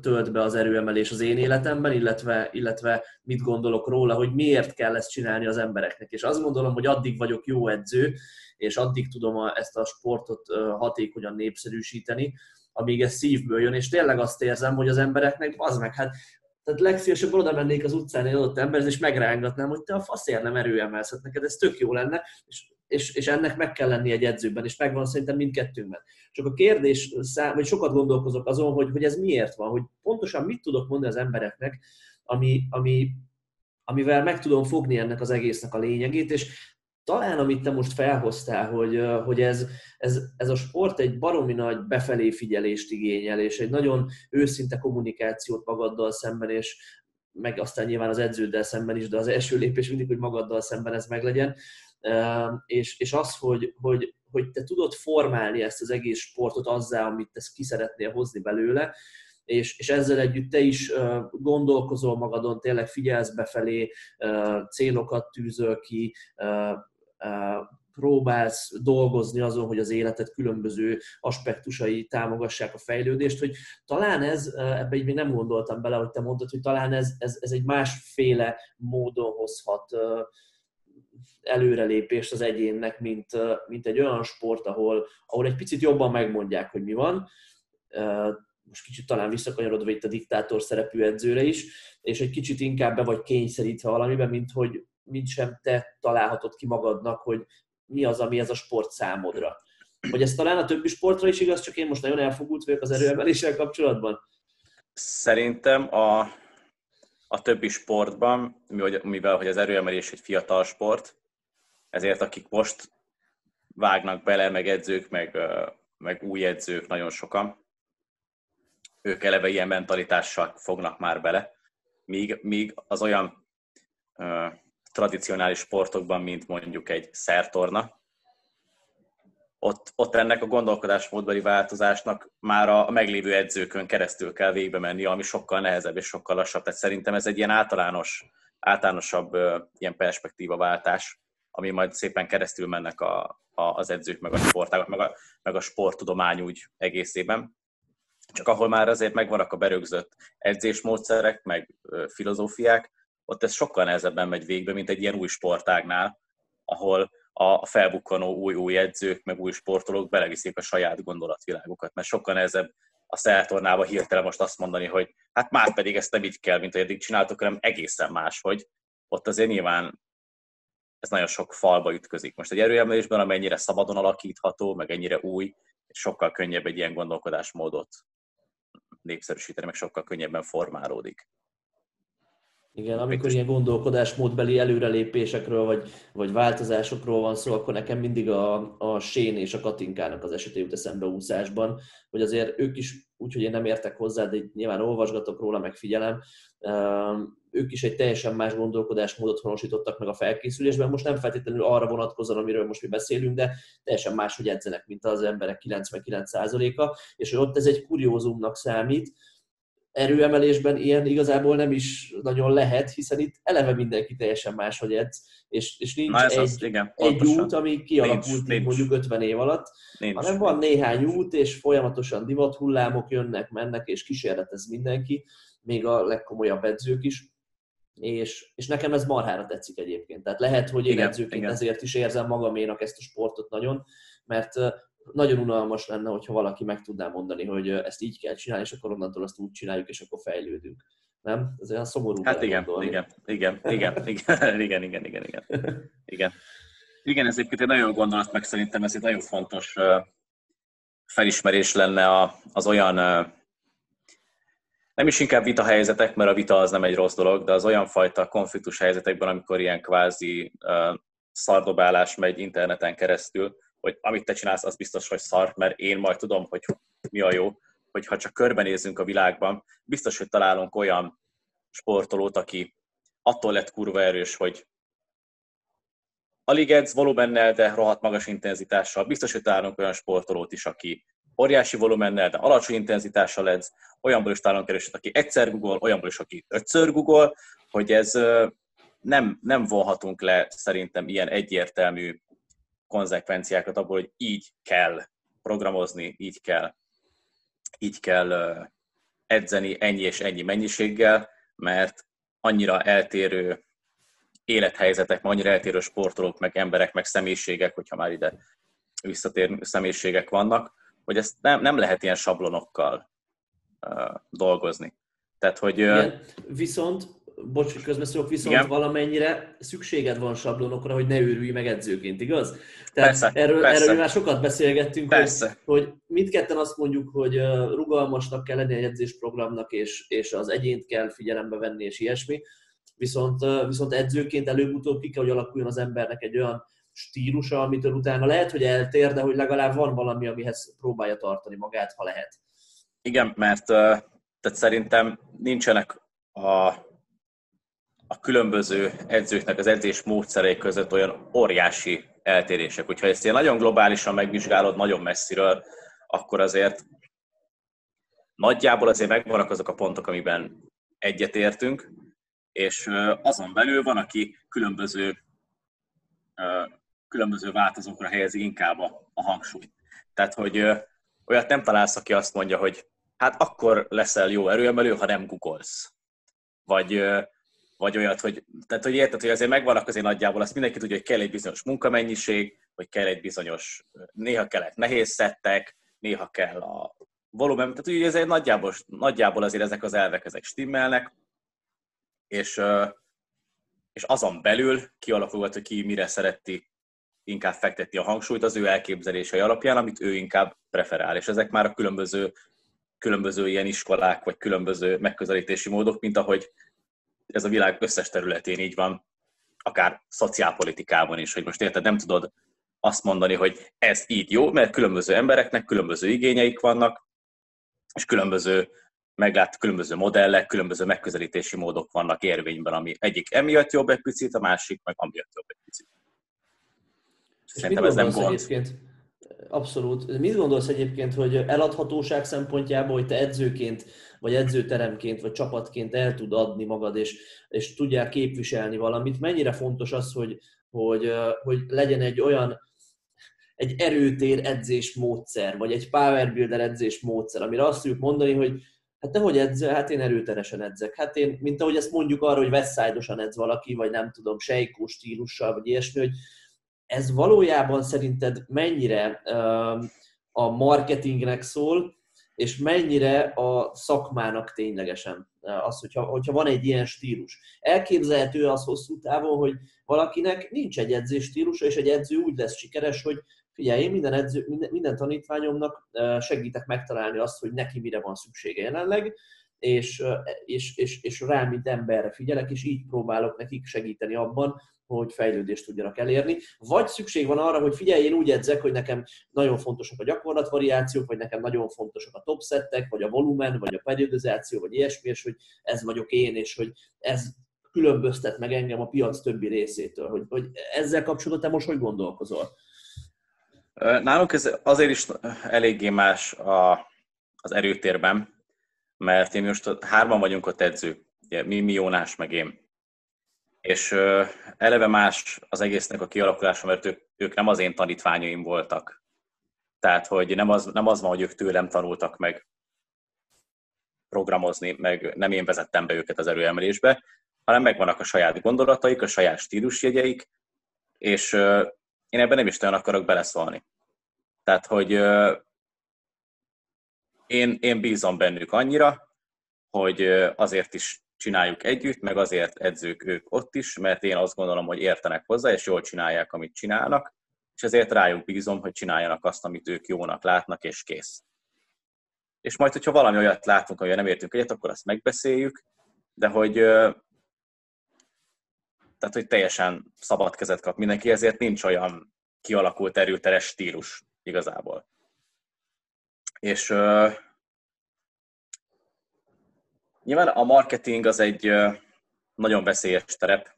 tölt be az erőemelés az én életemben, illetve, illetve mit gondolok róla, hogy miért kell ezt csinálni az embereknek. És azt gondolom, hogy addig vagyok jó edző, és addig tudom ezt a sportot hatékonyan népszerűsíteni, amíg ez szívből jön, és tényleg azt érzem, hogy az embereknek, az meg, hát tehát legszívesebben oda mennék az utcán egy adott emberhez, és megrángatnám, hogy te a faszért nem erőemelsz, hát neked ez tök jó lenne, és, és, és, ennek meg kell lenni egy edzőben, és megvan szerintem mindkettőnkben. Csak a kérdés, szám, vagy sokat gondolkozok azon, hogy, hogy ez miért van, hogy pontosan mit tudok mondani az embereknek, ami, ami, amivel meg tudom fogni ennek az egésznek a lényegét, és talán amit te most felhoztál, hogy, hogy ez, ez, ez a sport egy baromi nagy befelé figyelést igényel, és egy nagyon őszinte kommunikációt magaddal szemben, és meg aztán nyilván az edződdel szemben is, de az első lépés mindig, hogy magaddal szemben ez meglegyen. És, és az, hogy, hogy, hogy te tudod formálni ezt az egész sportot azzá, amit te ki szeretnél hozni belőle, és, és ezzel együtt te is gondolkozol magadon, tényleg figyelsz befelé, célokat tűzöl ki, próbálsz dolgozni azon, hogy az életed különböző aspektusai támogassák a fejlődést, hogy talán ez, ebbe így még nem gondoltam bele, hogy te mondtad, hogy talán ez, ez, ez egy másféle módon hozhat előrelépést az egyénnek, mint, mint egy olyan sport, ahol, ahol egy picit jobban megmondják, hogy mi van, most kicsit talán visszakanyarodva itt a diktátor szerepű edzőre is, és egy kicsit inkább be vagy kényszerítve valamiben, mint hogy mint sem te találhatod ki magadnak, hogy mi az, ami ez a sport számodra. Hogy ez talán a többi sportra is igaz, csak én most nagyon elfogult vagyok az erőemeléssel kapcsolatban? Szerintem a, a többi sportban, mivel hogy az erőemelés egy fiatal sport, ezért akik most vágnak bele, meg edzők, meg, meg új edzők nagyon sokan, ők eleve ilyen mentalitással fognak már bele, míg, míg az olyan tradicionális sportokban, mint mondjuk egy szertorna, ott, ott ennek a gondolkodásmódbeli változásnak már a meglévő edzőkön keresztül kell végbe menni, ami sokkal nehezebb és sokkal lassabb. Tehát szerintem ez egy ilyen általános, általánosabb ilyen perspektívaváltás, ami majd szépen keresztül mennek a, a, az edzők, meg a sportágok, meg a, meg a sporttudomány úgy egészében. Csak ahol már azért megvannak a berögzött edzésmódszerek, meg filozófiák, ott ez sokkal nehezebben megy végbe, mint egy ilyen új sportágnál, ahol a felbukkanó új-új edzők, meg új sportolók beleviszik a saját gondolatvilágukat, mert sokkal nehezebb a szertornába hirtelen most azt mondani, hogy hát már pedig ezt nem így kell, mint hogy eddig csináltok, hanem egészen más, hogy ott azért nyilván ez nagyon sok falba ütközik. Most egy erőemelésben, amennyire szabadon alakítható, meg ennyire új, sokkal könnyebb egy ilyen gondolkodásmódot népszerűsíteni, meg sokkal könnyebben formálódik. Igen, amikor ilyen gondolkodásmódbeli előrelépésekről vagy, vagy változásokról van szó, akkor nekem mindig a, a Sén és a Katinkának az esete jut eszembe úszásban, hogy azért ők is, úgyhogy én nem értek hozzá, de nyilván olvasgatok róla, megfigyelem, ők is egy teljesen más gondolkodásmódot honosítottak meg a felkészülésben. Most nem feltétlenül arra vonatkozóan, amiről most mi beszélünk, de teljesen más, hogy edzenek, mint az emberek 99%-a, és hogy ott ez egy kuriózumnak számít, erőemelésben ilyen igazából nem is nagyon lehet, hiszen itt eleve mindenki teljesen máshogy edz, és, és nincs egy, az, igen, egy út, ami kialakult nincs, nincs. mondjuk 50 év alatt, nincs, hanem van néhány út, és folyamatosan divathullámok jönnek, mennek, és kísérletez mindenki, még a legkomolyabb edzők is, és, és nekem ez marhára tetszik egyébként. Tehát lehet, hogy én igen, edzőként igen. ezért is érzem magaménak ezt a sportot nagyon, mert nagyon unalmas lenne, hogyha valaki meg tudná mondani, hogy ezt így kell csinálni, és akkor onnantól azt úgy csináljuk, és akkor fejlődünk. Nem? Ez olyan szomorú. Hát igen, igen, igen, igen, igen, igen, igen, igen, igen, igen. Igen, ez egyébként egy nagyon gondolat, meg szerintem ez egy nagyon fontos felismerés lenne az olyan, nem is inkább vita helyzetek, mert a vita az nem egy rossz dolog, de az olyan fajta konfliktus helyzetekben, amikor ilyen kvázi szardobálás megy interneten keresztül, hogy amit te csinálsz, az biztos, hogy szar, mert én majd tudom, hogy mi a jó, hogyha csak körbenézünk a világban, biztos, hogy találunk olyan sportolót, aki attól lett kurva erős, hogy alig edz volumennel, de rohadt magas intenzitással. Biztos, hogy találunk olyan sportolót is, aki óriási volumennel, de alacsony intenzitással edz, olyanból is találunk erőset, aki egyszer Google, olyanból is, aki ötször Google, hogy ez nem, nem vonhatunk le szerintem ilyen egyértelmű konzekvenciákat abból, hogy így kell programozni, így kell, így kell edzeni ennyi és ennyi mennyiséggel, mert annyira eltérő élethelyzetek, annyira eltérő sportolók, meg emberek, meg személyiségek, hogyha már ide visszatér személyiségek vannak, hogy ezt nem, nem lehet ilyen sablonokkal uh, dolgozni. Tehát, hogy... Igen. Viszont bocs, hogy közbeszólok, viszont Igen. valamennyire szükséged van sablonokra, hogy ne őrülj meg edzőként, igaz? Tehát persze, erről, persze. erről már sokat beszélgettünk, persze. hogy, hogy mindketten azt mondjuk, hogy rugalmasnak kell lenni egy edzésprogramnak, és, és az egyént kell figyelembe venni, és ilyesmi. Viszont, viszont edzőként előbb-utóbb ki kell, hogy alakuljon az embernek egy olyan stílusa, amitől utána lehet, hogy eltér, de hogy legalább van valami, amihez próbálja tartani magát, ha lehet. Igen, mert tehát szerintem nincsenek a a különböző edzőknek az edzés módszerei között olyan óriási eltérések. Hogyha ezt ilyen nagyon globálisan megvizsgálod, nagyon messziről, akkor azért nagyjából azért megvannak azok a pontok, amiben egyetértünk, és azon belül van, aki különböző, különböző változókra helyezi inkább a hangsúlyt. Tehát, hogy olyat nem találsz, aki azt mondja, hogy hát akkor leszel jó erőemelő, ha nem googolsz. Vagy, vagy olyat, hogy, tehát, hogy érted, hogy azért megvannak azért nagyjából, azt mindenki tudja, hogy kell egy bizonyos munkamennyiség, hogy kell egy bizonyos, néha kellett nehéz szettek, néha kell a volumen, tehát ugye ezért nagyjából, nagyjából azért ezek az elvek, ezek stimmelnek, és, és azon belül kialakulhat, hogy ki mire szereti inkább fektetni a hangsúlyt az ő elképzelései alapján, amit ő inkább preferál. És ezek már a különböző, különböző ilyen iskolák, vagy különböző megközelítési módok, mint ahogy ez a világ összes területén így van, akár szociálpolitikában is, hogy most érted, nem tudod azt mondani, hogy ez így jó, mert különböző embereknek különböző igényeik vannak, és különböző meglát különböző modellek, különböző megközelítési módok vannak érvényben, ami egyik emiatt jobb egy picit, a másik meg amiatt jobb egy picit. Szerintem ez nem gond. Egyébként? Abszolút. Mit gondolsz egyébként, hogy eladhatóság szempontjából, hogy te edzőként, vagy edzőteremként, vagy csapatként el tud adni magad, és, és tudják képviselni valamit? Mennyire fontos az, hogy, hogy, hogy legyen egy olyan egy erőtér edzés módszer, vagy egy power builder edzés módszer, amire azt tudjuk mondani, hogy hát te hogy edzel? Hát én erőteresen edzek. Hát én, mint ahogy ezt mondjuk arra, hogy westside edz valaki, vagy nem tudom, sejkó stílussal, vagy ilyesmi, hogy ez valójában szerinted mennyire a marketingnek szól, és mennyire a szakmának ténylegesen az, hogyha, hogyha van egy ilyen stílus. Elképzelhető az hosszú távon, hogy valakinek nincs egy edzés stílusa, és egy edző úgy lesz sikeres, hogy figyelj, én minden, edző, minden, minden tanítványomnak segítek megtalálni azt, hogy neki mire van szüksége jelenleg, és, és, és, és rá, mint emberre figyelek, és így próbálok nekik segíteni abban, hogy fejlődést tudjanak elérni. Vagy szükség van arra, hogy figyelj, én úgy edzek, hogy nekem nagyon fontosak a gyakorlatvariációk, vagy nekem nagyon fontosak a topsettek, vagy a volumen, vagy a periodizáció, vagy ilyesmi, és hogy ez vagyok én, és hogy ez különböztet meg engem a piac többi részétől. Hogy, hogy ezzel kapcsolatban te most hogy gondolkozol? Nálunk ez azért is eléggé más a, az erőtérben, mert én most hárman vagyunk ott edző, ugye, mi, mi Jónás, meg én. És eleve más az egésznek a kialakulása, mert ők, ők nem az én tanítványaim voltak. Tehát, hogy nem az, nem az van, hogy ők tőlem tanultak meg programozni, meg nem én vezettem be őket az erőemelésbe, hanem megvannak a saját gondolataik, a saját stílusjegyeik, és én ebben nem is nagyon akarok beleszólni. Tehát, hogy én, én bízom bennük annyira, hogy azért is csináljuk együtt, meg azért edzők ők ott is, mert én azt gondolom, hogy értenek hozzá, és jól csinálják, amit csinálnak, és ezért rájuk bízom, hogy csináljanak azt, amit ők jónak látnak, és kész. És majd, hogyha valami olyat látunk, amivel nem értünk egyet, akkor azt megbeszéljük, de hogy tehát, hogy teljesen szabad kezet kap mindenki, ezért nincs olyan kialakult erőteres stílus igazából. És nyilván a marketing az egy nagyon veszélyes terep,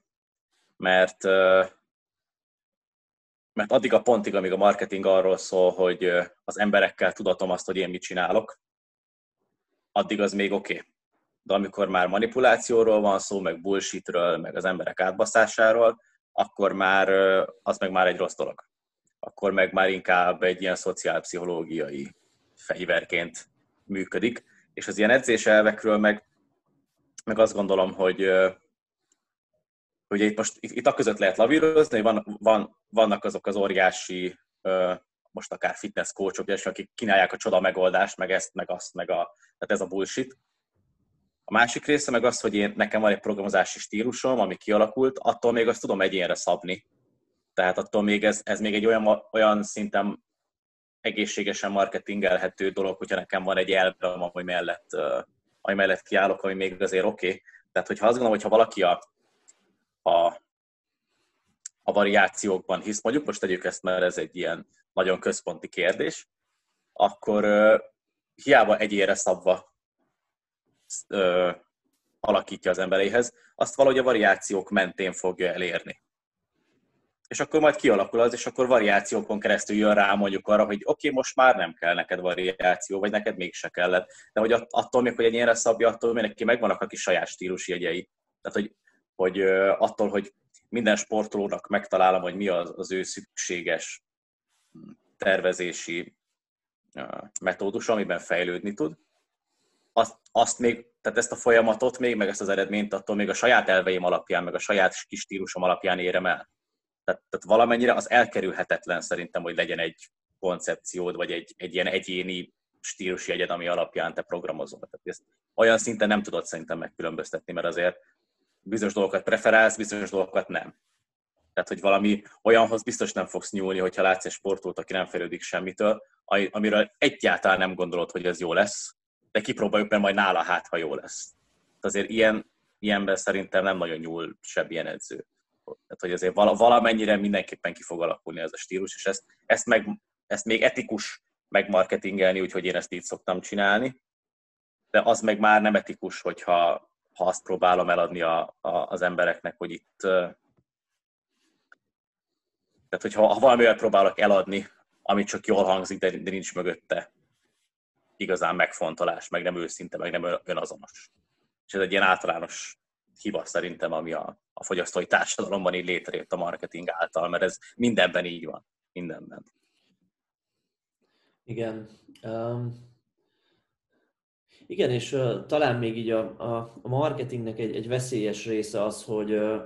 mert mert addig a pontig, amíg a marketing arról szól, hogy az emberekkel tudatom azt, hogy én mit csinálok, addig az még oké. Okay. De amikor már manipulációról van szó, meg bullshitről, meg az emberek átbaszásáról, akkor már az meg már egy rossz dolog akkor meg már inkább egy ilyen szociálpszichológiai fegyverként működik. És az ilyen edzéselvekről meg, meg azt gondolom, hogy hogy itt most itt, itt a között lehet lavírozni, van, van, vannak azok az óriási, most akár fitness coachok, és akik kínálják a csoda megoldást, meg ezt, meg azt, meg a, tehát ez a bullshit. A másik része meg az, hogy én, nekem van egy programozási stílusom, ami kialakult, attól még azt tudom egyénre szabni, tehát attól még ez, ez még egy olyan, olyan szinten egészségesen marketingelhető dolog, hogyha nekem van egy elvem, ami mellett, ami mellett kiállok, ami még azért oké. Okay. Tehát, hogyha azt gondolom, hogyha valaki a, a, a variációkban hisz, mondjuk most tegyük ezt, mert ez egy ilyen nagyon központi kérdés, akkor uh, hiába egyére szabva uh, alakítja az embereihez, azt valahogy a variációk mentén fogja elérni. És akkor majd kialakul az, és akkor variációkon keresztül jön rá mondjuk arra, hogy oké, okay, most már nem kell neked variáció, vagy neked mégse kellett. De hogy attól még, hogy egy ilyenre szabja, attól még neki megvannak a kis saját stílusjegyei. Tehát, hogy, hogy attól, hogy minden sportolónak megtalálom, hogy mi az, az ő szükséges tervezési metódus, amiben fejlődni tud. Azt, azt még, tehát ezt a folyamatot még, meg ezt az eredményt attól még a saját elveim alapján, meg a saját kis stílusom alapján érem el. Tehát, tehát valamennyire az elkerülhetetlen szerintem, hogy legyen egy koncepciód, vagy egy, egy ilyen egyéni stílusi egyed, ami alapján te programozol. Tehát ezt olyan szinten nem tudod szerintem megkülönböztetni, mert azért bizonyos dolgokat preferálsz, bizonyos dolgokat nem. Tehát, hogy valami olyanhoz biztos nem fogsz nyúlni, hogyha látsz egy sportot, aki nem fejlődik semmitől, amiről egyáltalán nem gondolod, hogy ez jó lesz, de kipróbáljuk, mert majd nála hát, ha jó lesz. Tehát azért ilyen, ilyenben szerintem nem nagyon nyúl semmilyen edző. Tehát, hogy azért valamennyire mindenképpen ki fog alakulni ez a stílus, és ezt, ezt, meg, ezt még etikus megmarketingelni, úgyhogy én ezt így szoktam csinálni, de az meg már nem etikus, hogyha ha azt próbálom eladni a, a, az embereknek, hogy itt tehát, hogyha ha valami olyat próbálok eladni, ami csak jól hangzik, de, de nincs mögötte igazán megfontolás, meg nem őszinte, meg nem önazonos. És ez egy ilyen általános hiba szerintem, ami a, a fogyasztói társadalomban így létrejött a marketing által, mert ez mindenben így van. Mindenben. Igen. Um, igen, és uh, talán még így a, a, a marketingnek egy, egy veszélyes része az, hogy, uh,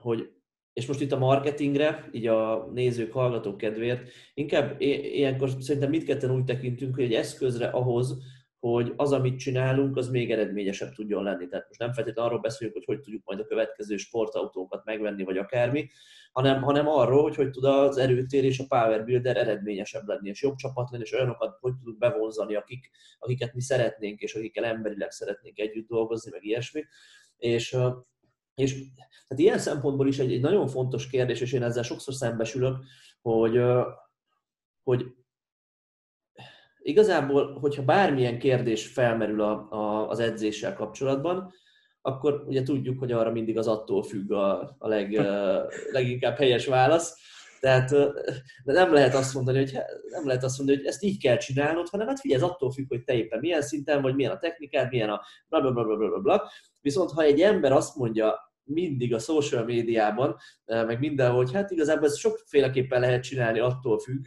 hogy és most itt a marketingre, így a nézők, hallgatók kedvéért, inkább ilyenkor szerintem mindketten úgy tekintünk, hogy egy eszközre ahhoz, hogy az, amit csinálunk, az még eredményesebb tudjon lenni. Tehát most nem feltétlenül arról beszélünk, hogy hogy tudjuk majd a következő sportautókat megvenni, vagy akármi, hanem, hanem arról, hogy hogy tud az erőtér és a power builder eredményesebb lenni, és jobb csapat lenni, és olyanokat hogy tudunk bevonzani, akik, akiket mi szeretnénk, és akikkel emberileg szeretnénk együtt dolgozni, meg ilyesmi. És, és tehát ilyen szempontból is egy, egy nagyon fontos kérdés, és én ezzel sokszor szembesülök, hogy, hogy igazából, hogyha bármilyen kérdés felmerül a, a, az edzéssel kapcsolatban, akkor ugye tudjuk, hogy arra mindig az attól függ a, a leg, leginkább helyes válasz. Tehát de nem lehet azt mondani, hogy nem lehet azt mondani, hogy ezt így kell csinálnod, hanem hát figyelj, ez attól függ, hogy te éppen milyen szinten vagy, milyen a technikád, milyen a bla bla bla bla bla bla. Viszont ha egy ember azt mondja mindig a social médiában, meg mindenhol, hogy hát igazából ezt sokféleképpen lehet csinálni, attól függ,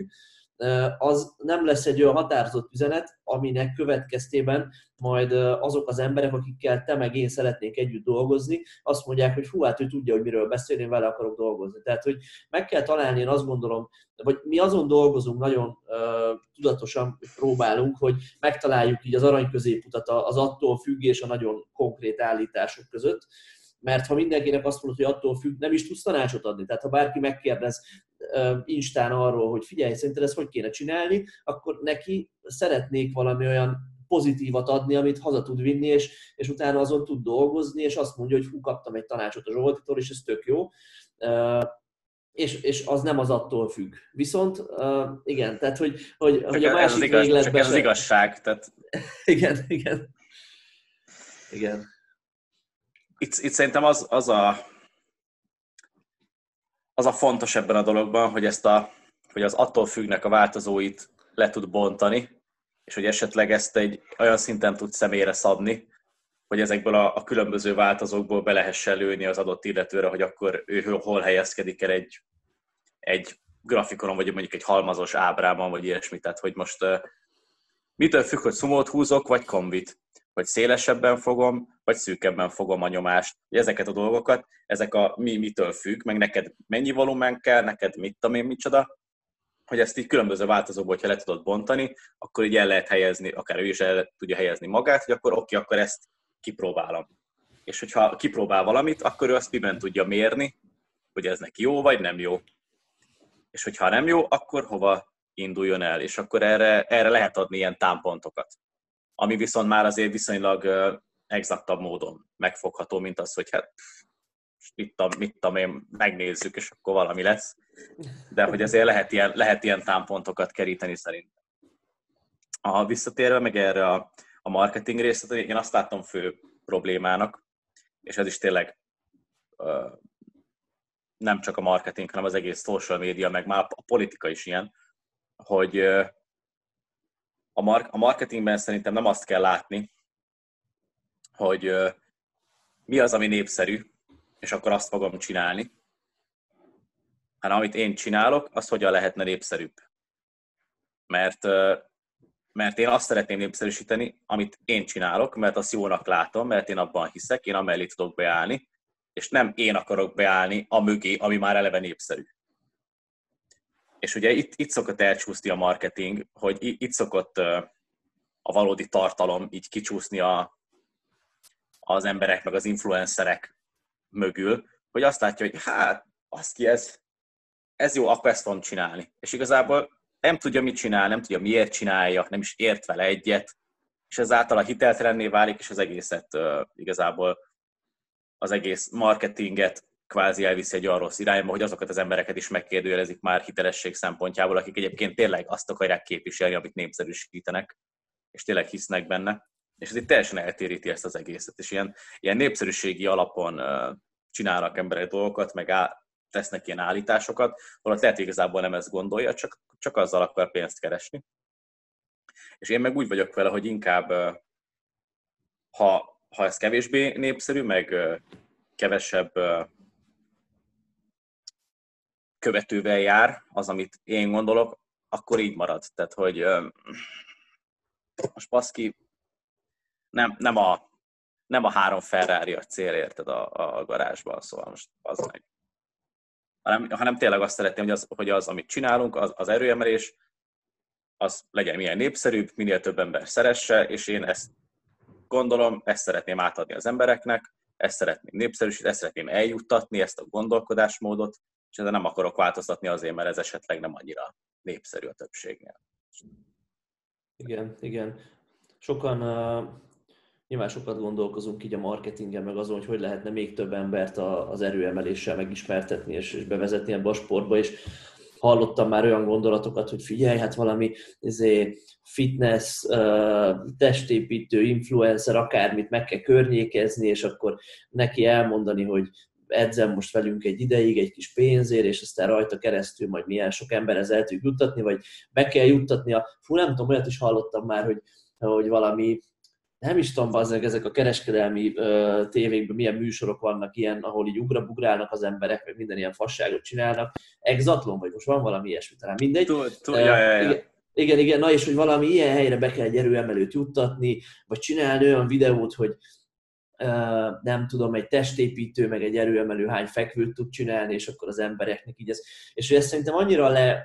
az nem lesz egy olyan határozott üzenet, aminek következtében majd azok az emberek, akikkel te meg én szeretnék együtt dolgozni, azt mondják, hogy hú, hát ő tudja, hogy miről beszél, vele akarok dolgozni. Tehát, hogy meg kell találni, én azt gondolom, vagy mi azon dolgozunk, nagyon uh, tudatosan próbálunk, hogy megtaláljuk így az arany középutat az attól függ és a nagyon konkrét állítások között, mert ha mindenkinek azt mondod, hogy attól függ, nem is tudsz tanácsot adni. Tehát ha bárki megkérdez Instán arról, hogy figyelj, szerinted ezt hogy kéne csinálni, akkor neki szeretnék valami olyan pozitívat adni, amit haza tud vinni, és, és utána azon tud dolgozni, és azt mondja, hogy hú, kaptam egy tanácsot a Zsoltitól, és ez tök jó. És, és az nem az attól függ. Viszont uh, igen, tehát hogy, hogy, hogy a másik ez az igaz, csak ez az igazság. Tehát... igen, igen. Igen itt, itt szerintem az, az, a, az a fontos ebben a dologban, hogy ezt a, hogy az attól függnek a változóit le tud bontani, és hogy esetleg ezt egy olyan szinten tud személyre szabni, hogy ezekből a, a különböző változókból be lehessen lőni az adott illetőre, hogy akkor ő hol helyezkedik el egy, egy grafikonon, vagy mondjuk egy halmazos ábrában, vagy ilyesmi. Tehát, hogy most uh, mitől függ, hogy szumót húzok, vagy kombit hogy szélesebben fogom, vagy szűkebben fogom a nyomást. Ezeket a dolgokat, ezek a mi mitől függ, meg neked mennyi volumen kell, neked mit tudom én micsoda, hogy ezt így különböző változóból, hogyha le tudod bontani, akkor így el lehet helyezni, akár ő is el tudja helyezni magát, hogy akkor oké, akkor ezt kipróbálom. És hogyha kipróbál valamit, akkor ő azt miben tudja mérni, hogy ez neki jó vagy nem jó. És hogyha nem jó, akkor hova induljon el, és akkor erre, erre lehet adni ilyen támpontokat ami viszont már azért viszonylag exaktabb módon megfogható, mint az, hogy hát mit tudom, mit tudom én, megnézzük, és akkor valami lesz. De hogy azért lehet ilyen, lehet ilyen támpontokat keríteni szerintem. A visszatérve meg erre a, a marketing részt, én azt látom fő problémának, és ez is tényleg nem csak a marketing, hanem az egész social media, meg már a politika is ilyen, hogy a, mar- a marketingben szerintem nem azt kell látni, hogy mi az, ami népszerű, és akkor azt fogom csinálni, hanem amit én csinálok, az hogyan lehetne népszerűbb. Mert, mert én azt szeretném népszerűsíteni, amit én csinálok, mert azt jónak látom, mert én abban hiszek, én amellé tudok beállni, és nem én akarok beállni a mögé, ami már eleve népszerű. És ugye itt, itt szokott elcsúszni a marketing, hogy itt szokott a valódi tartalom így kicsúszni a, az emberek, meg az influencerek mögül, hogy azt látja, hogy hát, az ki ez, ez jó, akkor ezt fogom csinálni. És igazából nem tudja, mit csinál, nem tudja, miért csinálja, nem is ért vele egyet, és ezáltal a hiteltelenné válik, és az egészet igazából az egész marketinget kvázi elviszi egy rossz irányba, hogy azokat az embereket is megkérdőjelezik már hitelesség szempontjából, akik egyébként tényleg azt akarják képviselni, amit népszerűsítenek, és tényleg hisznek benne. És ez itt teljesen eltéríti ezt az egészet, és ilyen, ilyen népszerűségi alapon csinálnak emberek dolgokat, meg á, tesznek ilyen állításokat, holott lehet, hogy igazából nem ezt gondolja, csak, csak azzal akar pénzt keresni. És én meg úgy vagyok vele, hogy inkább, ha, ha ez kevésbé népszerű, meg kevesebb követővel jár az, amit én gondolok, akkor így marad. Tehát, hogy most Paszki nem, nem, a, nem a három Ferrari a cél, érted, a, a garázsban, szóval most az meg hanem, hanem tényleg azt szeretném, hogy az, hogy az amit csinálunk, az, az erőemelés, az legyen milyen népszerűbb, minél több ember szeresse, és én ezt gondolom, ezt szeretném átadni az embereknek, ezt szeretném népszerűsíteni, ezt szeretném eljuttatni, ezt a gondolkodásmódot, és ezzel nem akarok változtatni azért, mert ez esetleg nem annyira népszerű a többségnél. Igen, igen. Sokan uh Nyilván sokat gondolkozunk így a marketingen, meg azon, hogy hogy lehetne még több embert az erőemeléssel megismertetni és, és bevezetni ebbe a sportba, és hallottam már olyan gondolatokat, hogy figyelj, hát valami izé, fitness, testépítő, influencer, akármit meg kell környékezni, és akkor neki elmondani, hogy edzem most velünk egy ideig, egy kis pénzért, és aztán rajta keresztül majd milyen sok emberhez el tudjuk juttatni, vagy be kell juttatni a... Fú, nem tudom, olyat is hallottam már, hogy, hogy valami nem is tudom, bazdmeg, ezek a kereskedelmi uh, tévékben milyen műsorok vannak ilyen, ahol így ugrabugrálnak az emberek, meg minden ilyen fasságot csinálnak. Exatlon, vagy most van valami ilyesmi, talán mindegy. Túl, túl, ja, ja, ja. Igen, igen, igen, na és hogy valami ilyen helyre be kell egy erőemelőt juttatni, vagy csinálni olyan videót, hogy nem tudom, egy testépítő, meg egy erőemelő hány fekvőt tud csinálni, és akkor az embereknek így ez. És hogy ez szerintem annyira le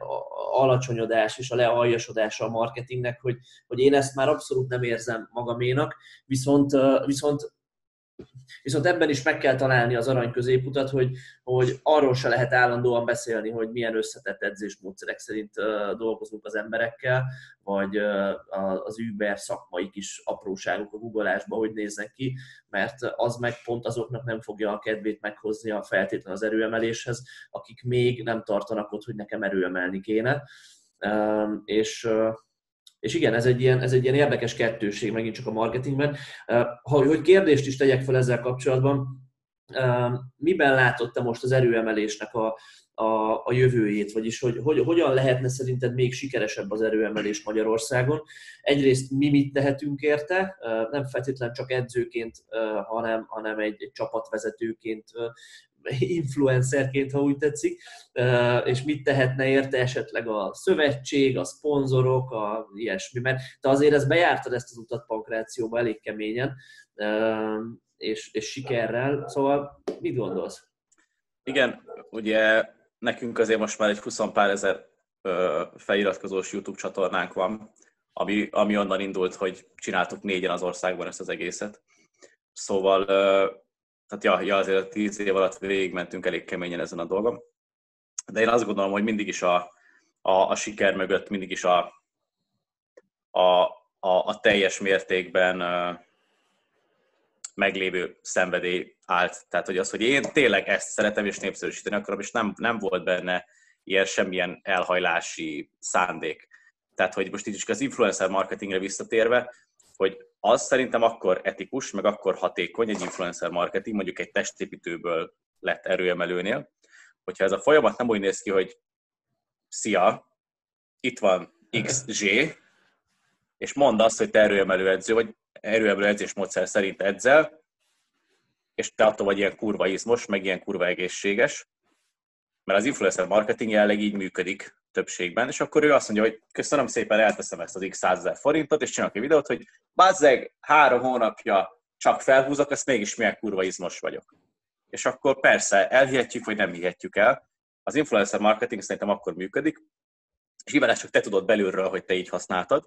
alacsonyodás és a lealjasodása a marketingnek, hogy, hogy én ezt már abszolút nem érzem magaménak, viszont, viszont Viszont ebben is meg kell találni az arany középutat, hogy, hogy arról se lehet állandóan beszélni, hogy milyen összetett edzésmódszerek szerint dolgozunk az emberekkel, vagy az Uber szakmai kis apróságok a googleásban, hogy néznek ki, mert az meg pont azoknak nem fogja a kedvét meghozni a feltétlen az erőemeléshez, akik még nem tartanak ott, hogy nekem erőemelni kéne. És és igen, ez egy, ilyen, ez egy ilyen érdekes kettőség megint csak a marketingben. Ha, hogy kérdést is tegyek fel ezzel kapcsolatban, miben látott te most az erőemelésnek a, a, a jövőjét, vagyis hogy, hogy hogyan lehetne szerinted még sikeresebb az erőemelés Magyarországon. Egyrészt mi mit tehetünk érte, nem feltétlenül csak edzőként, hanem, hanem egy, egy csapatvezetőként, influencerként, ha úgy tetszik, és mit tehetne érte esetleg a szövetség, a szponzorok, a ilyesmi, mert te azért ezt bejártad ezt az utat pankrációba elég keményen, és, és sikerrel, szóval mit gondolsz? Igen, ugye nekünk azért most már egy 20 pár ezer feliratkozós YouTube csatornánk van, ami, ami onnan indult, hogy csináltuk négyen az országban ezt az egészet. Szóval tehát ja, ja azért tíz év alatt végigmentünk elég keményen ezen a dolgon. De én azt gondolom, hogy mindig is a, a, a siker mögött mindig is a, a, a, a teljes mértékben meglévő szenvedély állt. Tehát, hogy az, hogy én tényleg ezt szeretem és népszerűsíteni akarom, és nem, nem volt benne ilyen semmilyen elhajlási szándék. Tehát, hogy most így is az influencer marketingre visszatérve, hogy az szerintem akkor etikus, meg akkor hatékony egy influencer marketing, mondjuk egy testépítőből lett erőemelőnél, hogyha ez a folyamat nem úgy néz ki, hogy szia, itt van XZ, és mondd azt, hogy te erőemelő edző, vagy erőemelő edzésmódszer szerint edzel, és te attól vagy ilyen kurva izmos, meg ilyen kurva egészséges, mert az influencer marketing jelenleg így működik többségben, és akkor ő azt mondja, hogy köszönöm szépen, elteszem ezt az x 100 forintot, és csinálok egy videót, hogy bazzeg, három hónapja csak felhúzok, azt mégis milyen kurva izmos vagyok. És akkor persze elhihetjük, vagy nem hihetjük el. Az influencer marketing szerintem akkor működik, és nyilván csak te tudod belülről, hogy te így használtad,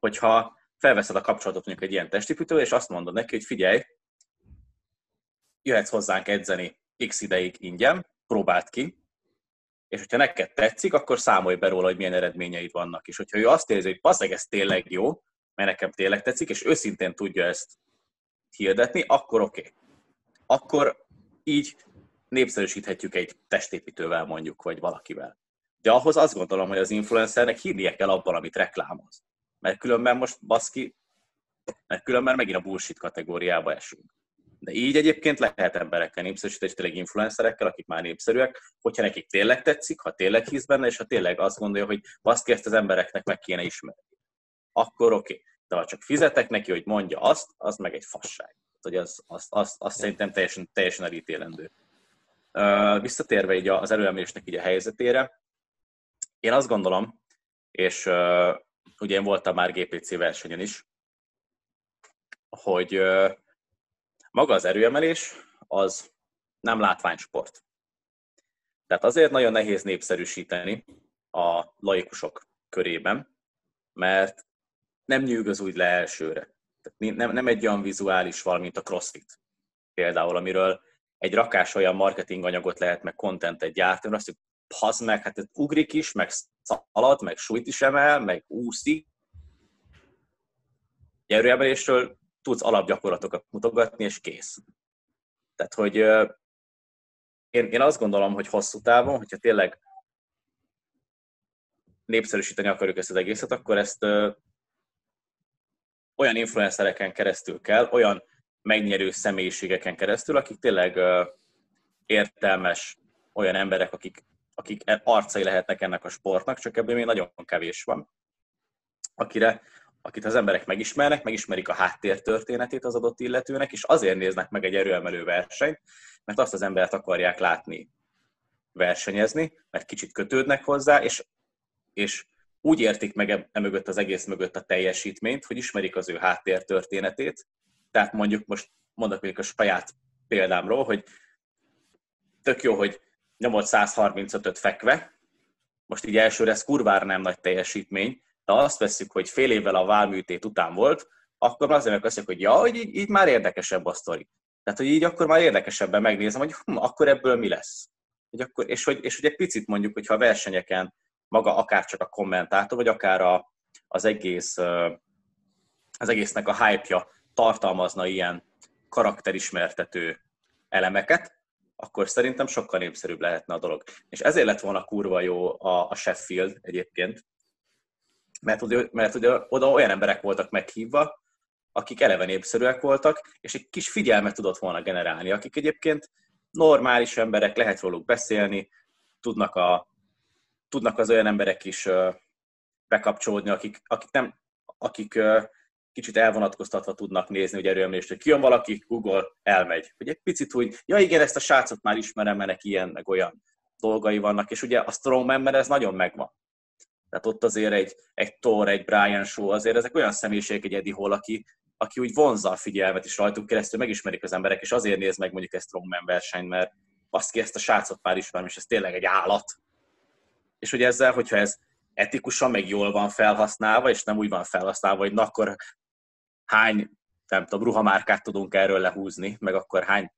hogyha felveszed a kapcsolatot mondjuk egy ilyen testépítő, és azt mondod neki, hogy figyelj, jöhetsz hozzánk edzeni x ideig ingyen, próbáld ki, és hogyha neked tetszik, akkor számolj be róla, hogy milyen eredményeid vannak. És hogyha ő azt érzi, hogy passzeg, ez tényleg jó, mert nekem tényleg tetszik, és őszintén tudja ezt hirdetni, akkor oké. Okay. Akkor így népszerűsíthetjük egy testépítővel mondjuk, vagy valakivel. De ahhoz azt gondolom, hogy az influencernek hinnie kell abban, amit reklámoz. Mert különben most baszki, mert különben megint a bullshit kategóriába esünk. De így egyébként lehet emberekkel népszerűsíteni, és tényleg influencerekkel, akik már népszerűek, hogyha nekik tényleg tetszik, ha tényleg hisz benne, és ha tényleg azt gondolja, hogy azt ezt az embereknek meg kéne ismerni. Akkor oké. Okay. De ha csak fizetek neki, hogy mondja azt, az meg egy fasság. Hogy az, az, az, az szerintem teljesen, teljesen elítélendő. Visszatérve így az erőemelésnek így a helyzetére, én azt gondolom, és ugye én voltam már GPC versenyen is, hogy maga az erőemelés az nem látványsport. Tehát azért nagyon nehéz népszerűsíteni a laikusok körében, mert nem nyűgöz úgy le elsőre. Tehát nem, nem egy olyan vizuális valami, mint a CrossFit például, amiről egy rakás olyan marketinganyagot lehet, meg contentet gyártani, azt hogy meg, hát ez ugrik is, meg szalad, meg súlyt is emel, meg úszik. Erőemelésről tudsz alapgyakorlatokat mutogatni, és kész. Tehát, hogy én, én azt gondolom, hogy hosszú távon, hogyha tényleg népszerűsíteni akarjuk ezt az egészet, akkor ezt olyan influencereken keresztül kell, olyan megnyerő személyiségeken keresztül, akik tényleg értelmes olyan emberek, akik, akik arcai lehetnek ennek a sportnak, csak ebből még nagyon kevés van, akire akit az emberek megismernek, megismerik a háttértörténetét az adott illetőnek, és azért néznek meg egy erőemelő versenyt, mert azt az embert akarják látni versenyezni, mert kicsit kötődnek hozzá, és, és úgy értik meg emögött az egész mögött a teljesítményt, hogy ismerik az ő háttértörténetét. Tehát mondjuk most mondok még a saját példámról, hogy tök jó, hogy nyomott 135-öt fekve, most így elsőre ez kurvára nem nagy teljesítmény, de azt veszük, hogy fél évvel a válműtét után volt, akkor azért meg azt mondjuk, hogy ja, hogy így, így már érdekesebb a sztori. Tehát, hogy így akkor már érdekesebben megnézem, hogy hm, akkor ebből mi lesz. Hogy akkor, és, hogy, és hogy egy picit mondjuk, hogyha a versenyeken maga akár csak a kommentátor, vagy akár a, az egész az egésznek a hype-ja tartalmazna ilyen karakterismertető elemeket, akkor szerintem sokkal népszerűbb lehetne a dolog. És ezért lett volna kurva jó a, a Sheffield egyébként, mert ugye, mert ugye oda olyan emberek voltak meghívva, akik eleve népszerűek voltak, és egy kis figyelmet tudott volna generálni, akik egyébként normális emberek, lehet róluk beszélni, tudnak, a, tudnak az olyan emberek is bekapcsolódni, akik, akik, nem, akik kicsit elvonatkoztatva tudnak nézni, hogy erőemlést, hogy kijön valaki, Google, elmegy. Hogy egy picit úgy, ja igen, ezt a srácot már ismerem, mert ilyen, meg olyan dolgai vannak, és ugye a strongman ez nagyon megvan. Tehát ott azért egy, egy Thor, egy Brian Shaw, azért ezek olyan személyiségek, egy Eddie Hall, aki, aki úgy vonzza a figyelmet, és rajtuk keresztül megismerik az emberek, és azért néz meg mondjuk ezt strongman versenyt, mert azt ki ezt a srácot már ismerem, és ez tényleg egy állat. És hogy ezzel, hogyha ez etikusan, meg jól van felhasználva, és nem úgy van felhasználva, hogy na akkor hány, nem tudom, ruhamárkát tudunk erről lehúzni, meg akkor hány,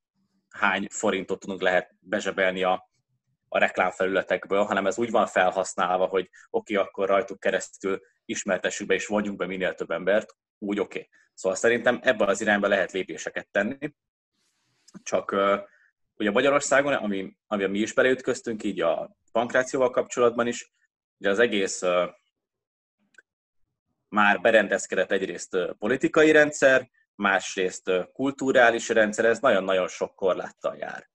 hány forintot tudunk lehet bezsebelni a, a reklámfelületekből, hanem ez úgy van felhasználva, hogy oké, okay, akkor rajtuk keresztül ismertessük be és vonjunk be minél több embert, úgy oké. Okay. Szóval szerintem ebben az irányba lehet lépéseket tenni. Csak ugye Magyarországon, ami, ami mi is beleütköztünk, így a pankrációval kapcsolatban is, ugye az egész már berendezkedett egyrészt politikai rendszer, másrészt kulturális rendszer, ez nagyon-nagyon sok korláttal jár.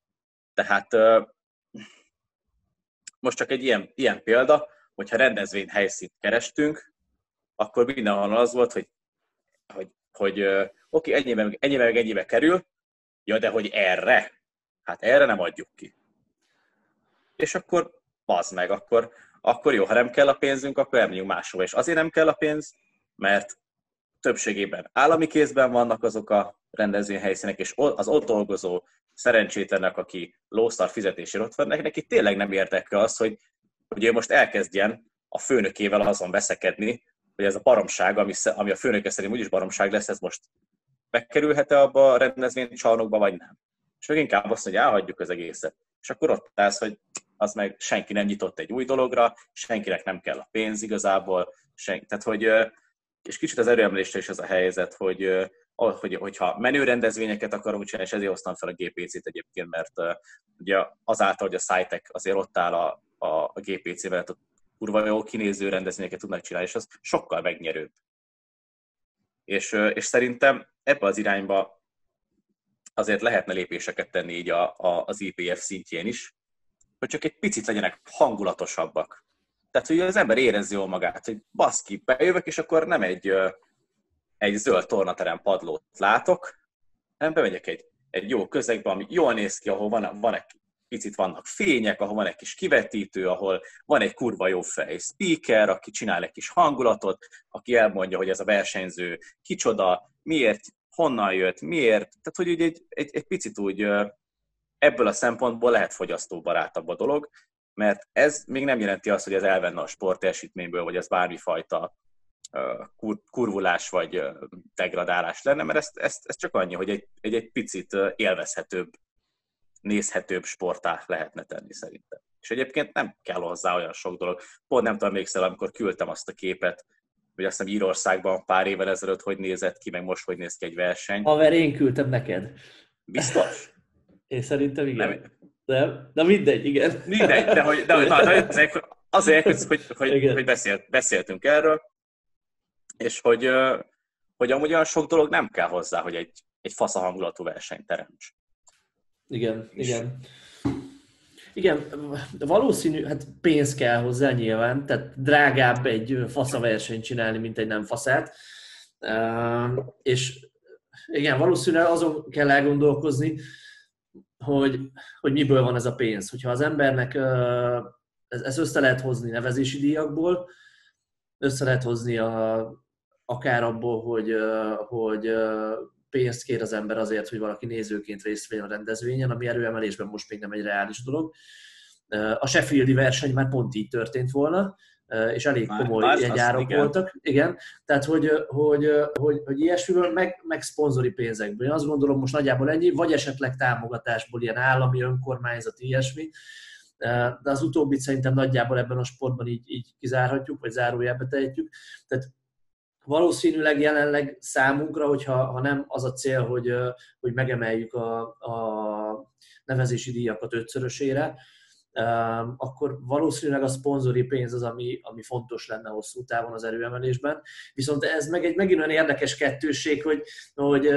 Tehát most csak egy ilyen, ilyen példa, hogyha rendezvény helyszínt kerestünk, akkor mindenhol az volt, hogy, hogy, hogy oké, okay, ennyibe, ennyibe meg ennyibe kerül, ja, de hogy erre? Hát erre nem adjuk ki. És akkor az meg, akkor, akkor jó, ha nem kell a pénzünk, akkor elmegyünk máshova. És azért nem kell a pénz, mert többségében állami kézben vannak azok a rendezvényhelyszínek, és az ott dolgozó szerencsétlenek, aki lószar fizetésért ott van, neki tényleg nem érdekel az, hogy, hogy ő most elkezdjen a főnökével azon veszekedni, hogy ez a baromság, ami, ami a főnöke szerint úgyis baromság lesz, ez most bekerülhet-e abba a rendezvénycsarnokba, vagy nem. És meg inkább azt, hogy elhagyjuk az egészet. És akkor ott állsz, hogy az meg senki nem nyitott egy új dologra, senkinek nem kell a pénz igazából, senki. Tehát, hogy, és kicsit az erőemlésre is az a helyzet, hogy, hogy, hogyha menő rendezvényeket akarunk csinálni, és ezért hoztam fel a GPC-t egyébként, mert ugye azáltal, hogy a szájtek azért ott áll a, a, a GPC-vel, a kurva jó kinéző rendezvényeket tudnak csinálni, és az sokkal megnyerőbb. És, és szerintem ebbe az irányba azért lehetne lépéseket tenni így a, a, az IPF szintjén is, hogy csak egy picit legyenek hangulatosabbak. Tehát, hogy az ember érezze jól magát, hogy baszki, bejövök, és akkor nem egy, egy zöld tornaterem padlót látok, hanem bemegyek egy, egy jó közegbe, ami jól néz ki, ahol van, van egy picit vannak fények, ahol van egy kis kivetítő, ahol van egy kurva jó fej speaker, aki csinál egy kis hangulatot, aki elmondja, hogy ez a versenyző kicsoda, miért, honnan jött, miért. Tehát, hogy egy, egy, egy picit úgy ebből a szempontból lehet fogyasztóbarátabb a dolog, mert ez még nem jelenti azt, hogy ez elvenne a sportesítményből, vagy ez bármifajta kur, kurvulás vagy degradálás lenne, mert ezt, ezt, ez csak annyi, hogy egy, egy, egy picit élvezhetőbb, nézhetőbb sportá lehetne tenni szerintem. És egyébként nem kell hozzá olyan sok dolog. Pont nem tudom, emlékszel, amikor küldtem azt a képet, hogy azt hiszem Írországban pár évvel ezelőtt hogy nézett ki, meg most hogy néz ki egy verseny. Haver, én küldtem neked. Biztos? Én szerintem igen. Nem. Nem? Na mindegy, igen. Mindegy, de, hogy, de, hogy, na, de azért, azért, hogy, hogy, hogy, hogy beszélt, beszéltünk erről, és hogy, hogy amúgy olyan sok dolog nem kell hozzá, hogy egy, egy fasz hangulatú versenyt teremts. Igen, és... igen. Igen, valószínű, hát pénz kell hozzá nyilván, tehát drágább egy fasza versenyt csinálni, mint egy nem faszát. És igen, valószínűleg azon kell elgondolkozni, hogy, hogy miből van ez a pénz. Hogyha az embernek ez, össze lehet hozni nevezési díjakból, össze lehet hozni a, akár abból, hogy, hogy pénzt kér az ember azért, hogy valaki nézőként részt vegyen a rendezvényen, ami erőemelésben most még nem egy reális dolog. A Sheffieldi verseny már pont így történt volna, és elég komoly jegyárak igen. voltak. Igen, tehát hogy, hogy, hogy, hogy ilyesmiből, meg, meg szponzori pénzekből. Én azt gondolom most nagyjából ennyi, vagy esetleg támogatásból, ilyen állami, önkormányzati, ilyesmi. De az utóbbit szerintem nagyjából ebben a sportban így, így kizárhatjuk, vagy zárójelbe tehetjük. Tehát valószínűleg jelenleg számunkra, hogyha ha nem az a cél, hogy, hogy megemeljük a, a nevezési díjakat ötszörösére, akkor valószínűleg a szponzori pénz az, ami, ami fontos lenne hosszú távon az erőemelésben. Viszont ez meg egy megint olyan érdekes kettőség, hogy, hogy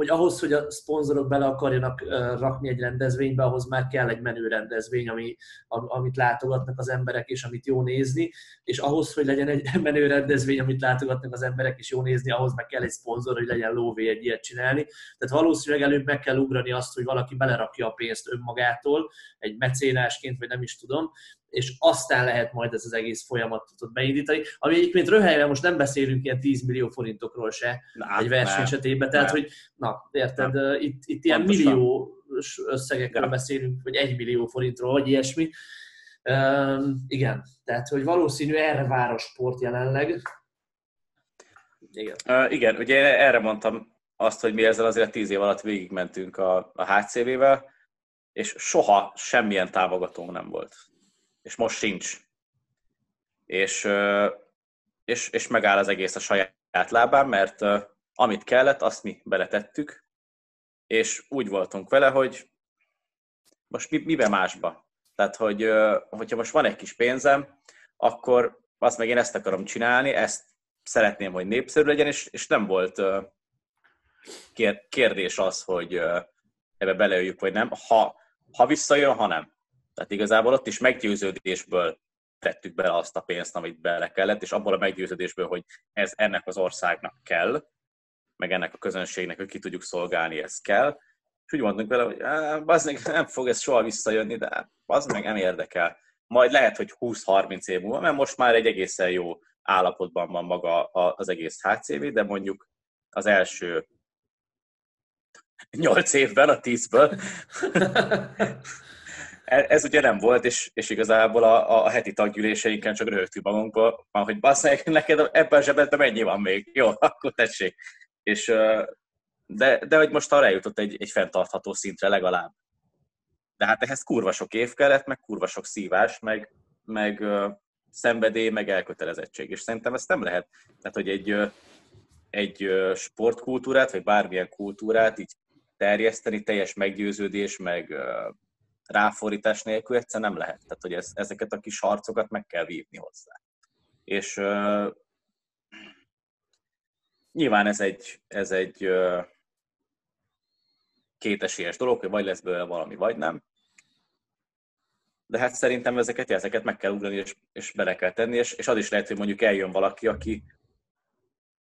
hogy ahhoz, hogy a szponzorok bele akarjanak rakni egy rendezvénybe, ahhoz már kell egy menő rendezvény, ami, amit látogatnak az emberek, és amit jó nézni, és ahhoz, hogy legyen egy menő rendezvény, amit látogatnak az emberek, és jó nézni, ahhoz meg kell egy szponzor, hogy legyen lóvé egy ilyet csinálni. Tehát valószínűleg előbb meg kell ugrani azt, hogy valaki belerakja a pénzt önmagától, egy mecénásként, vagy nem is tudom, és aztán lehet majd ez az egész folyamatot beindítani. Ami egyébként röhelyben most nem beszélünk ilyen 10 millió forintokról se na, egy verseny esetében, tehát hogy na, érted, na. itt, itt ilyen millió összegekről ja. beszélünk, vagy egy millió forintról, vagy ilyesmi. Um, igen, tehát hogy valószínű erre vár a sport jelenleg. Igen. Uh, igen, ugye erre mondtam azt, hogy mi ezzel azért tíz év alatt végigmentünk a, a HCV-vel, és soha semmilyen támogató nem volt és most sincs. És, és, és megáll az egész a saját lábán, mert amit kellett, azt mi beletettük, és úgy voltunk vele, hogy most mi, miben másba. Tehát, hogy hogyha most van egy kis pénzem, akkor azt meg én ezt akarom csinálni, ezt szeretném, hogy népszerű legyen, és, és nem volt kérdés az, hogy ebbe belejöjjük, vagy nem. Ha, ha visszajön, ha nem. Tehát igazából ott is meggyőződésből tettük bele azt a pénzt, amit bele kellett, és abból a meggyőződésből, hogy ez ennek az országnak kell, meg ennek a közönségnek, hogy ki tudjuk szolgálni, ez kell. És úgy mondtunk vele, hogy az meg nem fog ez soha visszajönni, de az meg nem érdekel. Majd lehet, hogy 20-30 év múlva, mert most már egy egészen jó állapotban van maga az egész HCV, de mondjuk az első 8 évben, a 10-ből E, ez ugye nem volt, és, és igazából a, a heti taggyűléseinken csak röhögtünk magunkba, hogy bassz neked ebben a zsebedben mennyi van még? Jó, akkor tessék. És, de, de hogy most arra eljutott egy, egy fenntartható szintre legalább. De hát ehhez kurva sok év kellett, meg kurva sok szívás, meg, meg szenvedély, meg elkötelezettség. És szerintem ezt nem lehet. Tehát, hogy egy, egy sportkultúrát, vagy bármilyen kultúrát így terjeszteni, teljes meggyőződés, meg ráfordítás nélkül egyszer nem lehet. Tehát, hogy ez, ezeket a kis harcokat meg kell vívni hozzá. És uh, nyilván ez egy, ez egy uh, kétesélyes dolog, hogy vagy lesz belőle valami, vagy nem. De hát szerintem ezeket, ezeket meg kell ugrani, és, és bele kell tenni, és, és az is lehet, hogy mondjuk eljön valaki, aki,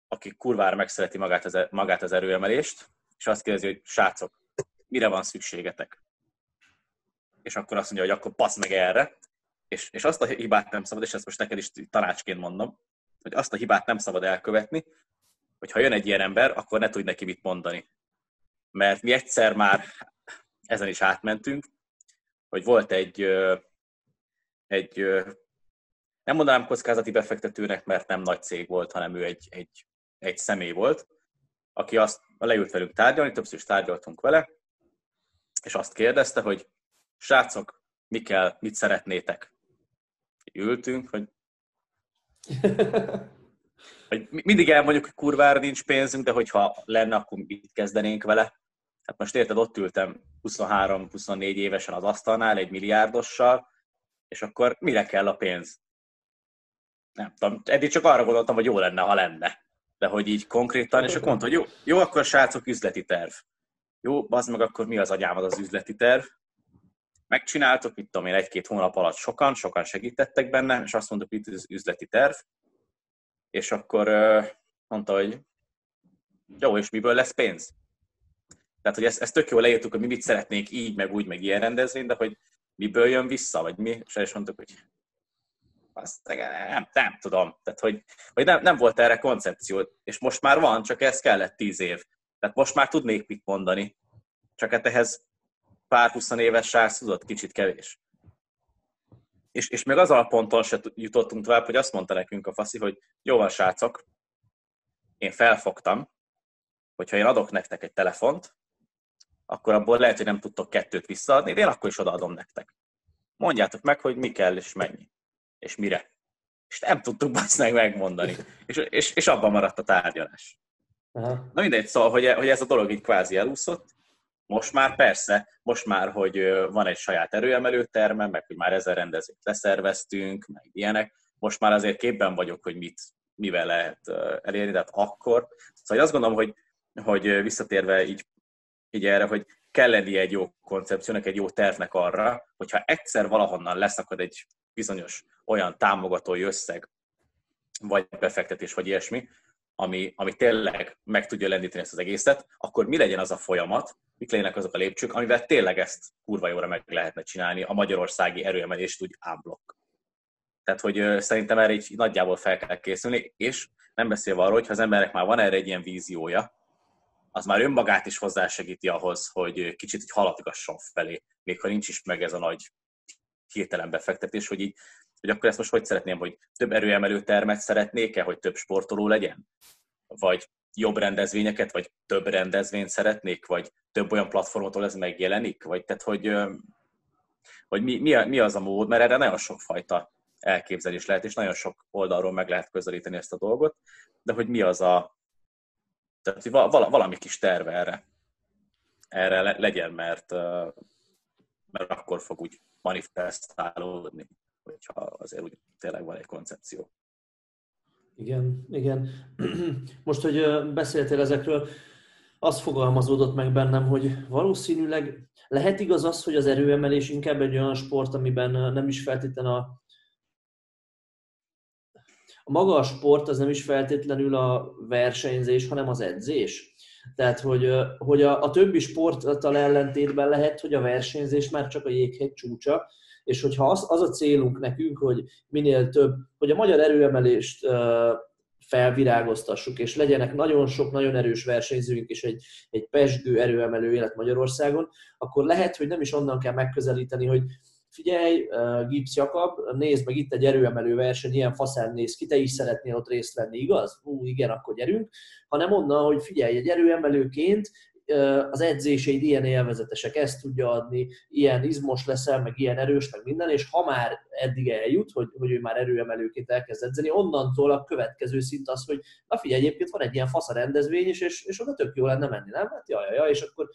aki kurvára megszereti magát az, e, magát az erőemelést, és azt kérdezi, hogy srácok, mire van szükségetek? És akkor azt mondja, hogy akkor passz meg erre, és, és azt a hibát nem szabad, és ezt most neked is tanácsként mondom, hogy azt a hibát nem szabad elkövetni, hogy ha jön egy ilyen ember, akkor ne tudj neki mit mondani. Mert mi egyszer már ezen is átmentünk, hogy volt egy, egy nem mondanám kockázati befektetőnek, mert nem nagy cég volt, hanem ő egy, egy, egy személy volt, aki azt leült velünk tárgyalni, többször is tárgyaltunk vele, és azt kérdezte, hogy srácok, mi kell, mit szeretnétek? Ültünk, hogy, hogy mindig elmondjuk, hogy kurvára nincs pénzünk, de hogyha lenne, akkor mit kezdenénk vele? Hát most érted, ott ültem 23-24 évesen az asztalnál egy milliárdossal, és akkor mire kell a pénz? Nem tudom, eddig csak arra gondoltam, hogy jó lenne, ha lenne. De hogy így konkrétan, és akkor mondta, hogy jó, jó akkor srácok, üzleti terv. Jó, az meg akkor mi az agyám az az üzleti terv? Megcsináltuk, mit tudom én, egy-két hónap alatt sokan, sokan segítettek benne, és azt mondtuk, itt az üzleti terv, és akkor mondta, hogy jó, és miből lesz pénz? Tehát, hogy ezt, ezt tök jól leírtuk, hogy mi mit szeretnénk így, meg úgy, meg ilyen rendezvény, de hogy miből jön vissza, vagy mi, és el is mondtuk, hogy azt nem, nem tudom. Tehát, hogy, hogy nem, nem volt erre koncepció, és most már van, csak ez kellett tíz év. Tehát most már tudnék mit mondani. Csak hát ehhez pár éves srác tudott, kicsit kevés. És, és még az a ponton se jutottunk tovább, hogy azt mondta nekünk a faszi, hogy jó van, srácok, én felfogtam, hogyha én adok nektek egy telefont, akkor abból lehet, hogy nem tudtok kettőt visszaadni, de én akkor is odaadom nektek. Mondjátok meg, hogy mi kell és mennyi. És mire. És nem tudtuk meg megmondani. És, és, és abban maradt a tárgyalás. Aha. Na mindegy, szóval, hogy, hogy ez a dolog így kvázi elúszott, most már persze, most már, hogy van egy saját erőemelő terme, meg hogy már ezer rendezvényt leszerveztünk, meg ilyenek, most már azért képben vagyok, hogy mit, mivel lehet elérni, tehát akkor. Szóval azt gondolom, hogy, hogy visszatérve így, így erre, hogy kell lennie egy jó koncepciónak, egy jó tervnek arra, hogyha egyszer valahonnan leszakad egy bizonyos olyan támogatói összeg, vagy befektetés, vagy ilyesmi, ami, ami tényleg meg tudja lendíteni ezt az egészet, akkor mi legyen az a folyamat, mik legyenek azok a lépcsők, amivel tényleg ezt kurva jóra meg lehetne csinálni, a magyarországi erőemelést úgy ámblok. Tehát, hogy szerintem erre így nagyjából fel kell készülni, és nem beszélve arról, hogy ha az emberek már van erre egy ilyen víziója, az már önmagát is hozzásegíti ahhoz, hogy kicsit így haladgasson felé, még ha nincs is meg ez a nagy hirtelen befektetés, hogy így hogy akkor ezt most hogy szeretném, hogy több erőemelő termet szeretnék-e, hogy több sportoló legyen? Vagy jobb rendezvényeket, vagy több rendezvényt szeretnék, vagy több olyan platformot, ahol ez megjelenik? Vagy tehát, hogy, hogy mi, mi, mi az a mód, mert erre nagyon sokfajta elképzelés lehet, és nagyon sok oldalról meg lehet közelíteni ezt a dolgot, de hogy mi az a, tehát hogy valami kis terve erre, erre legyen, mert, mert akkor fog úgy manifestálódni hogyha azért úgy tényleg van egy koncepció. Igen, igen. Most, hogy beszéltél ezekről, az fogalmazódott meg bennem, hogy valószínűleg lehet igaz az, hogy az erőemelés inkább egy olyan sport, amiben nem is feltétlenül a, a maga a sport az nem is feltétlenül a versenyzés, hanem az edzés. Tehát, hogy, hogy a, a többi sporttal ellentétben lehet, hogy a versenyzés már csak a jéghegy csúcsa, és hogyha az, az a célunk nekünk, hogy minél több, hogy a magyar erőemelést felvirágoztassuk, és legyenek nagyon sok, nagyon erős versenyzőink, és egy, egy pesgő erőemelő élet Magyarországon, akkor lehet, hogy nem is onnan kell megközelíteni, hogy figyelj, Gibbs Jakab, nézd meg itt egy erőemelő verseny, ilyen faszán néz ki, te is szeretnél ott részt venni, igaz? Ú, igen, akkor gyerünk. Hanem onnan, hogy figyelj, egy erőemelőként az edzéseid ilyen élvezetesek, ezt tudja adni, ilyen izmos leszel, meg ilyen erős, meg minden, és ha már eddig eljut, hogy, hogy ő már erőemelőként elkezd edzeni, onnantól a következő szint az, hogy na figyelj, egyébként van egy ilyen fasz a rendezvény is, és, és oda tök jó lenne menni, nem? Hát jaj, jaj, és akkor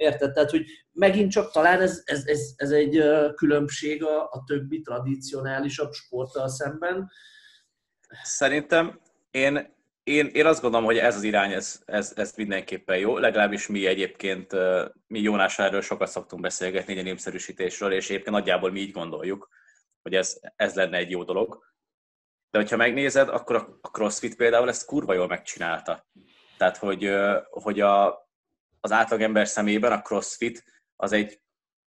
Érted? Tehát, hogy megint csak talán ez, ez, ez, ez egy különbség a, a többi tradicionálisabb sporttal szemben. Szerintem én, én, én azt gondolom, hogy ez az irány, ez, ez, ez mindenképpen jó. Legalábbis mi egyébként, mi Jónás erről sokat szoktunk beszélgetni, egy népszerűsítésről, és egyébként nagyjából mi így gondoljuk, hogy ez, ez lenne egy jó dolog. De hogyha megnézed, akkor a CrossFit például ezt kurva jól megcsinálta. Tehát, hogy, hogy a, az átlagember szemében a crossfit az egy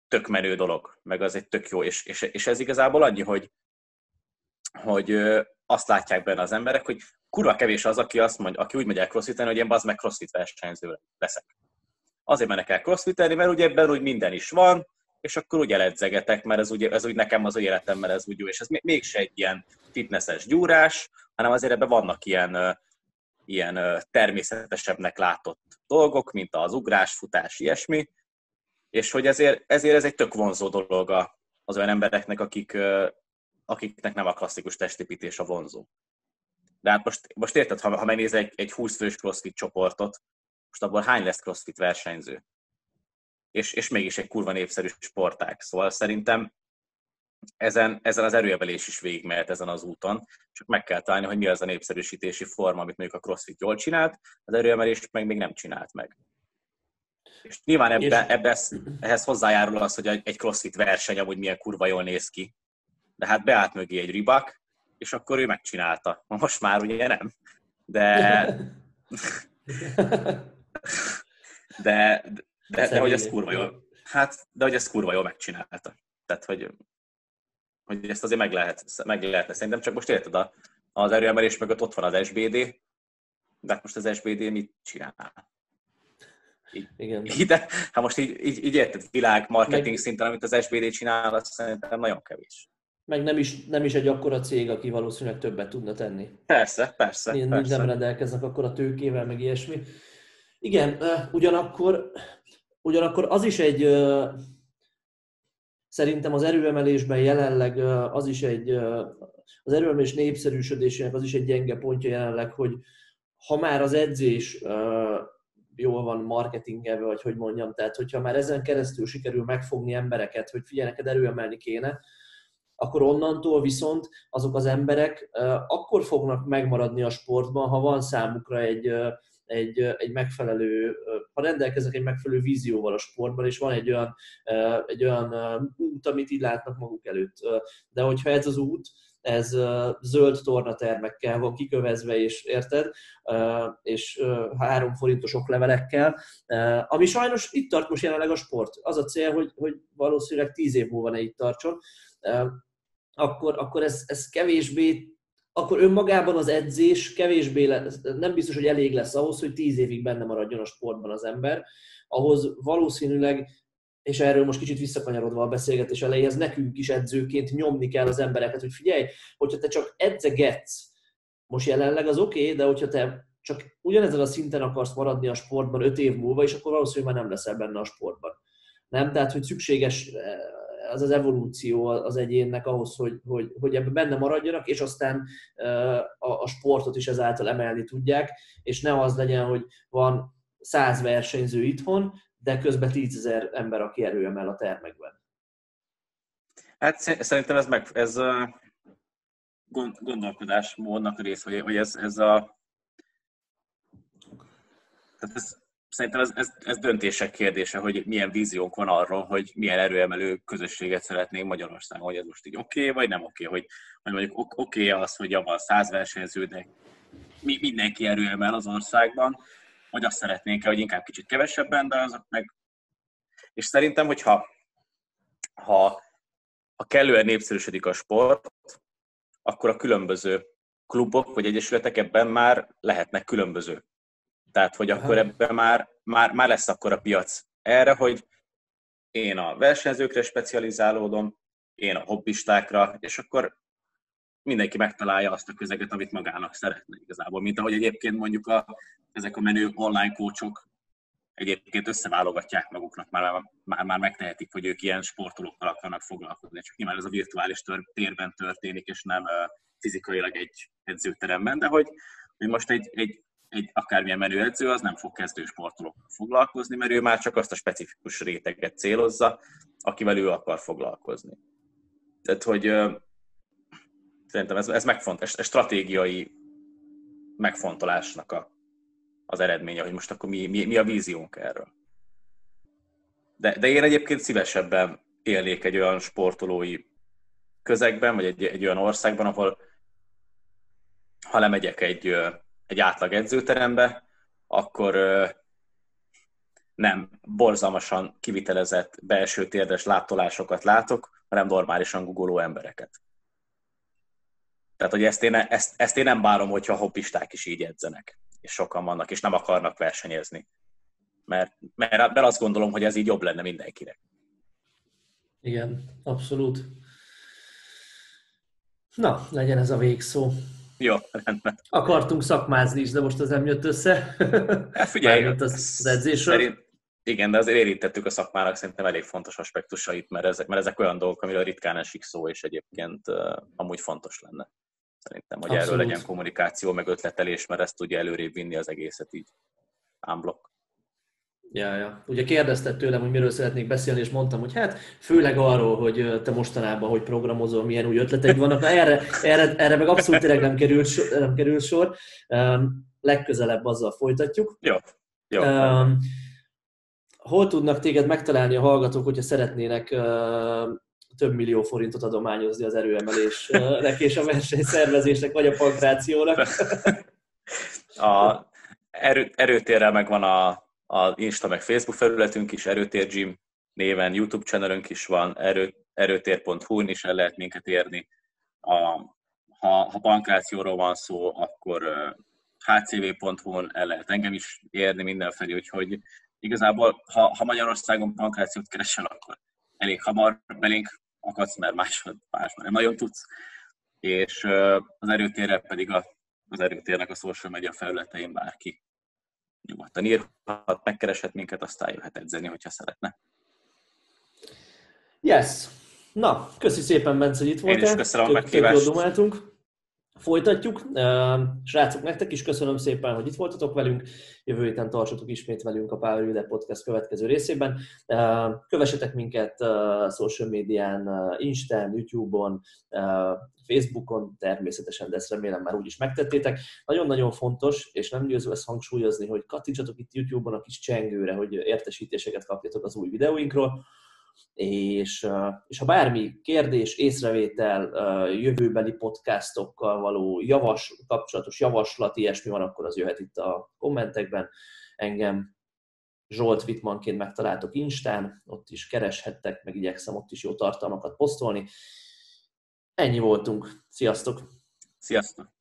tök menő dolog, meg az egy tök jó, és, és, és ez igazából annyi, hogy, hogy azt látják benne az emberek, hogy kurva kevés az, aki azt mondja, aki úgy megy el crossfiten, hogy én az meg crossfit versenyző leszek. Azért mennek el crossfitelni, mert ugye ebben úgy minden is van, és akkor úgy eledzegetek, mert ez úgy, ez úgy nekem az életem, mert ez úgy jó, és ez mégse egy ilyen fitnesses gyúrás, hanem azért ebben vannak ilyen, ilyen természetesebbnek látott dolgok, mint az ugrás, futás, ilyesmi, és hogy ezért, ezért ez egy tök vonzó dolog az olyan embereknek, akik, akiknek nem a klasszikus testépítés a vonzó. De hát most, most érted, ha, ha megnézel egy, egy 20 fős crossfit csoportot, most abból hány lesz crossfit versenyző? És, és mégis egy kurva népszerű sportág. Szóval szerintem ezen, ezen az erőemelés is végigmehet ezen az úton, csak meg kell találni, hogy mi az a népszerűsítési forma, amit mondjuk a CrossFit jól csinált, az erőemelés meg még nem csinált meg. És nyilván ebbe, ebbe ehhez hozzájárul az, hogy egy CrossFit verseny amúgy milyen kurva jól néz ki. De hát beállt mögé egy ribak, és akkor ő megcsinálta. Most már ugye nem. De... de, de, de, de, hogy ez kurva jól... Hát, de hogy ez kurva jól megcsinálta. Tehát, hogy hogy ezt azért meg, lehet, meg lehetne szerintem, csak most érted, a, az erőemelés mögött ott van az SBD, de hát most az SBD mit csinál? Így, Igen. Így, de, hát most így, így, így érted, világ, marketing meg, szinten, amit az SBD csinál, az szerintem nagyon kevés. Meg nem is, nem is egy akkora cég, aki valószínűleg többet tudna tenni. Persze, persze. Ilyen, persze. Nem rendelkeznek akkor a tőkével, meg ilyesmi. Igen, ugyanakkor, ugyanakkor az is egy Szerintem az erőemelésben jelenleg az is egy, az erőemelés népszerűsödésének az is egy gyenge pontja jelenleg, hogy ha már az edzés jól van marketingelve, vagy hogy mondjam, tehát hogyha már ezen keresztül sikerül megfogni embereket, hogy figyelj, neked erőemelni kéne, akkor onnantól viszont azok az emberek akkor fognak megmaradni a sportban, ha van számukra egy, egy, egy megfelelő, ha rendelkeznek egy megfelelő vízióval a sportban, és van egy olyan, egy olyan út, amit így látnak maguk előtt. De hogyha ez az út, ez zöld tornatermekkel van kikövezve, és érted, és három forintos oklevelekkel, ami sajnos itt tart most jelenleg a sport. Az a cél, hogy, hogy valószínűleg tíz év múlva ne itt tartson, akkor, akkor ez, ez kevésbé akkor önmagában az edzés kevésbé lesz, nem biztos, hogy elég lesz ahhoz, hogy tíz évig benne maradjon a sportban az ember. Ahhoz valószínűleg, és erről most kicsit visszakanyarodva a beszélgetés elejéhez, nekünk is edzőként nyomni kell az embereket, hogy figyelj, hogyha te csak edzegetsz, most jelenleg az oké, okay, de hogyha te csak ugyanezen a szinten akarsz maradni a sportban öt év múlva, és akkor valószínűleg már nem leszel benne a sportban. Nem? Tehát, hogy szükséges az az evolúció az egyénnek ahhoz, hogy, hogy, hogy ebben benne maradjanak, és aztán a, a sportot is ezáltal emelni tudják, és ne az legyen, hogy van száz versenyző itthon, de közben tízezer ember, aki erőemel a termekben. Hát szerintem ez, meg, ez gondolkodásmódnak a rész, hogy, hogy ez, ez a... Tehát ez, szerintem ez, ez, ez döntések kérdése, hogy milyen víziónk van arról, hogy milyen erőemelő közösséget szeretnénk Magyarországon, hogy ez most így oké, okay, vagy nem oké, okay, hogy, hogy mondjuk oké okay az, hogy abban száz versenyző, de mi, mindenki erőemel az országban, vagy azt szeretnénk hogy inkább kicsit kevesebben, de azok meg... És szerintem, hogyha ha, ha kellően népszerűsödik a sport, akkor a különböző klubok vagy egyesületek ebben már lehetnek különböző. Tehát, hogy akkor ebben már, már, már lesz akkor a piac erre, hogy én a versenyzőkre specializálódom, én a hobbistákra, és akkor mindenki megtalálja azt a közeget, amit magának szeretne igazából. Mint ahogy egyébként mondjuk a, ezek a menő online coachok egyébként összeválogatják maguknak, már, már, már megtehetik, hogy ők ilyen sportolókkal akarnak foglalkozni. Csak nyilván ez a virtuális tör, térben történik, és nem uh, fizikailag egy edzőteremben, de hogy, hogy most egy, egy, egy akármilyen menő edző, az nem fog kezdő sportolókkal foglalkozni, mert ő már csak azt a specifikus réteget célozza, akivel ő akar foglalkozni. Tehát, hogy szerintem ez, ez megfont, ez stratégiai megfontolásnak a, az eredménye, hogy most akkor mi, mi, mi a víziónk erről. De, de én egyébként szívesebben élnék egy olyan sportolói közegben, vagy egy, egy olyan országban, ahol ha lemegyek egy, egy átlag edzőterembe, akkor nem borzalmasan kivitelezett belső térdes látolásokat látok, hanem normálisan googoló embereket. Tehát, hogy ezt én, ezt, ezt én nem bárom, hogyha hoppisták is így edzenek és sokan vannak, és nem akarnak versenyezni. Mert, mert, mert azt gondolom, hogy ez így jobb lenne mindenkinek. Igen, abszolút. Na, legyen ez a végszó. Jó, rendben. Akartunk szakmázni is, de most az nem jött össze. Hát figyelj, az, az edzésről. Szerint, igen, de azért érintettük a szakmának szerintem elég fontos aspektusait, mert ezek, mert ezek olyan dolgok, amiről ritkán esik szó, és egyébként uh, amúgy fontos lenne. Szerintem, hogy Abszolút. erről legyen kommunikáció, meg ötletelés, mert ezt tudja előrébb vinni az egészet így. Ámblok. Ja, ja. Ugye kérdezted tőlem, hogy miről szeretnék beszélni, és mondtam, hogy hát főleg arról, hogy te mostanában hogy programozol, milyen új ötleteid vannak. Na, erre, erre, erre meg abszolút tényleg nem került sor. Nem került sor. Um, legközelebb azzal folytatjuk. Jó. Jó. Um, hol tudnak téged megtalálni a hallgatók, hogyha szeretnének uh, több millió forintot adományozni az erőemelésnek és a versenyszervezésnek, vagy a pankrációnak. A erő, erőtérrel megvan a, a Insta meg Facebook felületünk is, Erőtér Gym néven, YouTube channelünk is van, erő, erőtér.hu-n is el lehet minket érni. A, ha, ha pankrációról van szó, akkor hcv.hu-n el lehet engem is érni mindenfelé, úgyhogy igazából, ha, ha Magyarországon pankrációt keresel, akkor elég hamar belénk akadsz, mert másod, más nem nagyon tudsz. És az erőtérre pedig a, az erőtérnek a social media felületein bárki nyugodtan írhat, megkereshet minket, aztán jöhet edzeni, hogyha szeretne. Yes. Na, köszi szépen, Bence, hogy itt voltál. Én is köszönöm a meghívást folytatjuk. Srácok, nektek is köszönöm szépen, hogy itt voltatok velünk. Jövő héten tartsatok ismét velünk a Power Builder Podcast következő részében. Kövessetek minket social médián, Instán, YouTube-on, Facebookon természetesen, de ezt remélem már úgyis megtettétek. Nagyon-nagyon fontos, és nem győző ezt hangsúlyozni, hogy kattintsatok itt YouTube-on a kis csengőre, hogy értesítéseket kapjatok az új videóinkról és, és ha bármi kérdés, észrevétel, jövőbeli podcastokkal való javas, kapcsolatos javaslat, ilyesmi van, akkor az jöhet itt a kommentekben. Engem Zsolt Wittmanként megtaláltok Instán, ott is kereshettek, meg igyekszem ott is jó tartalmakat posztolni. Ennyi voltunk. Sziasztok! Sziasztok!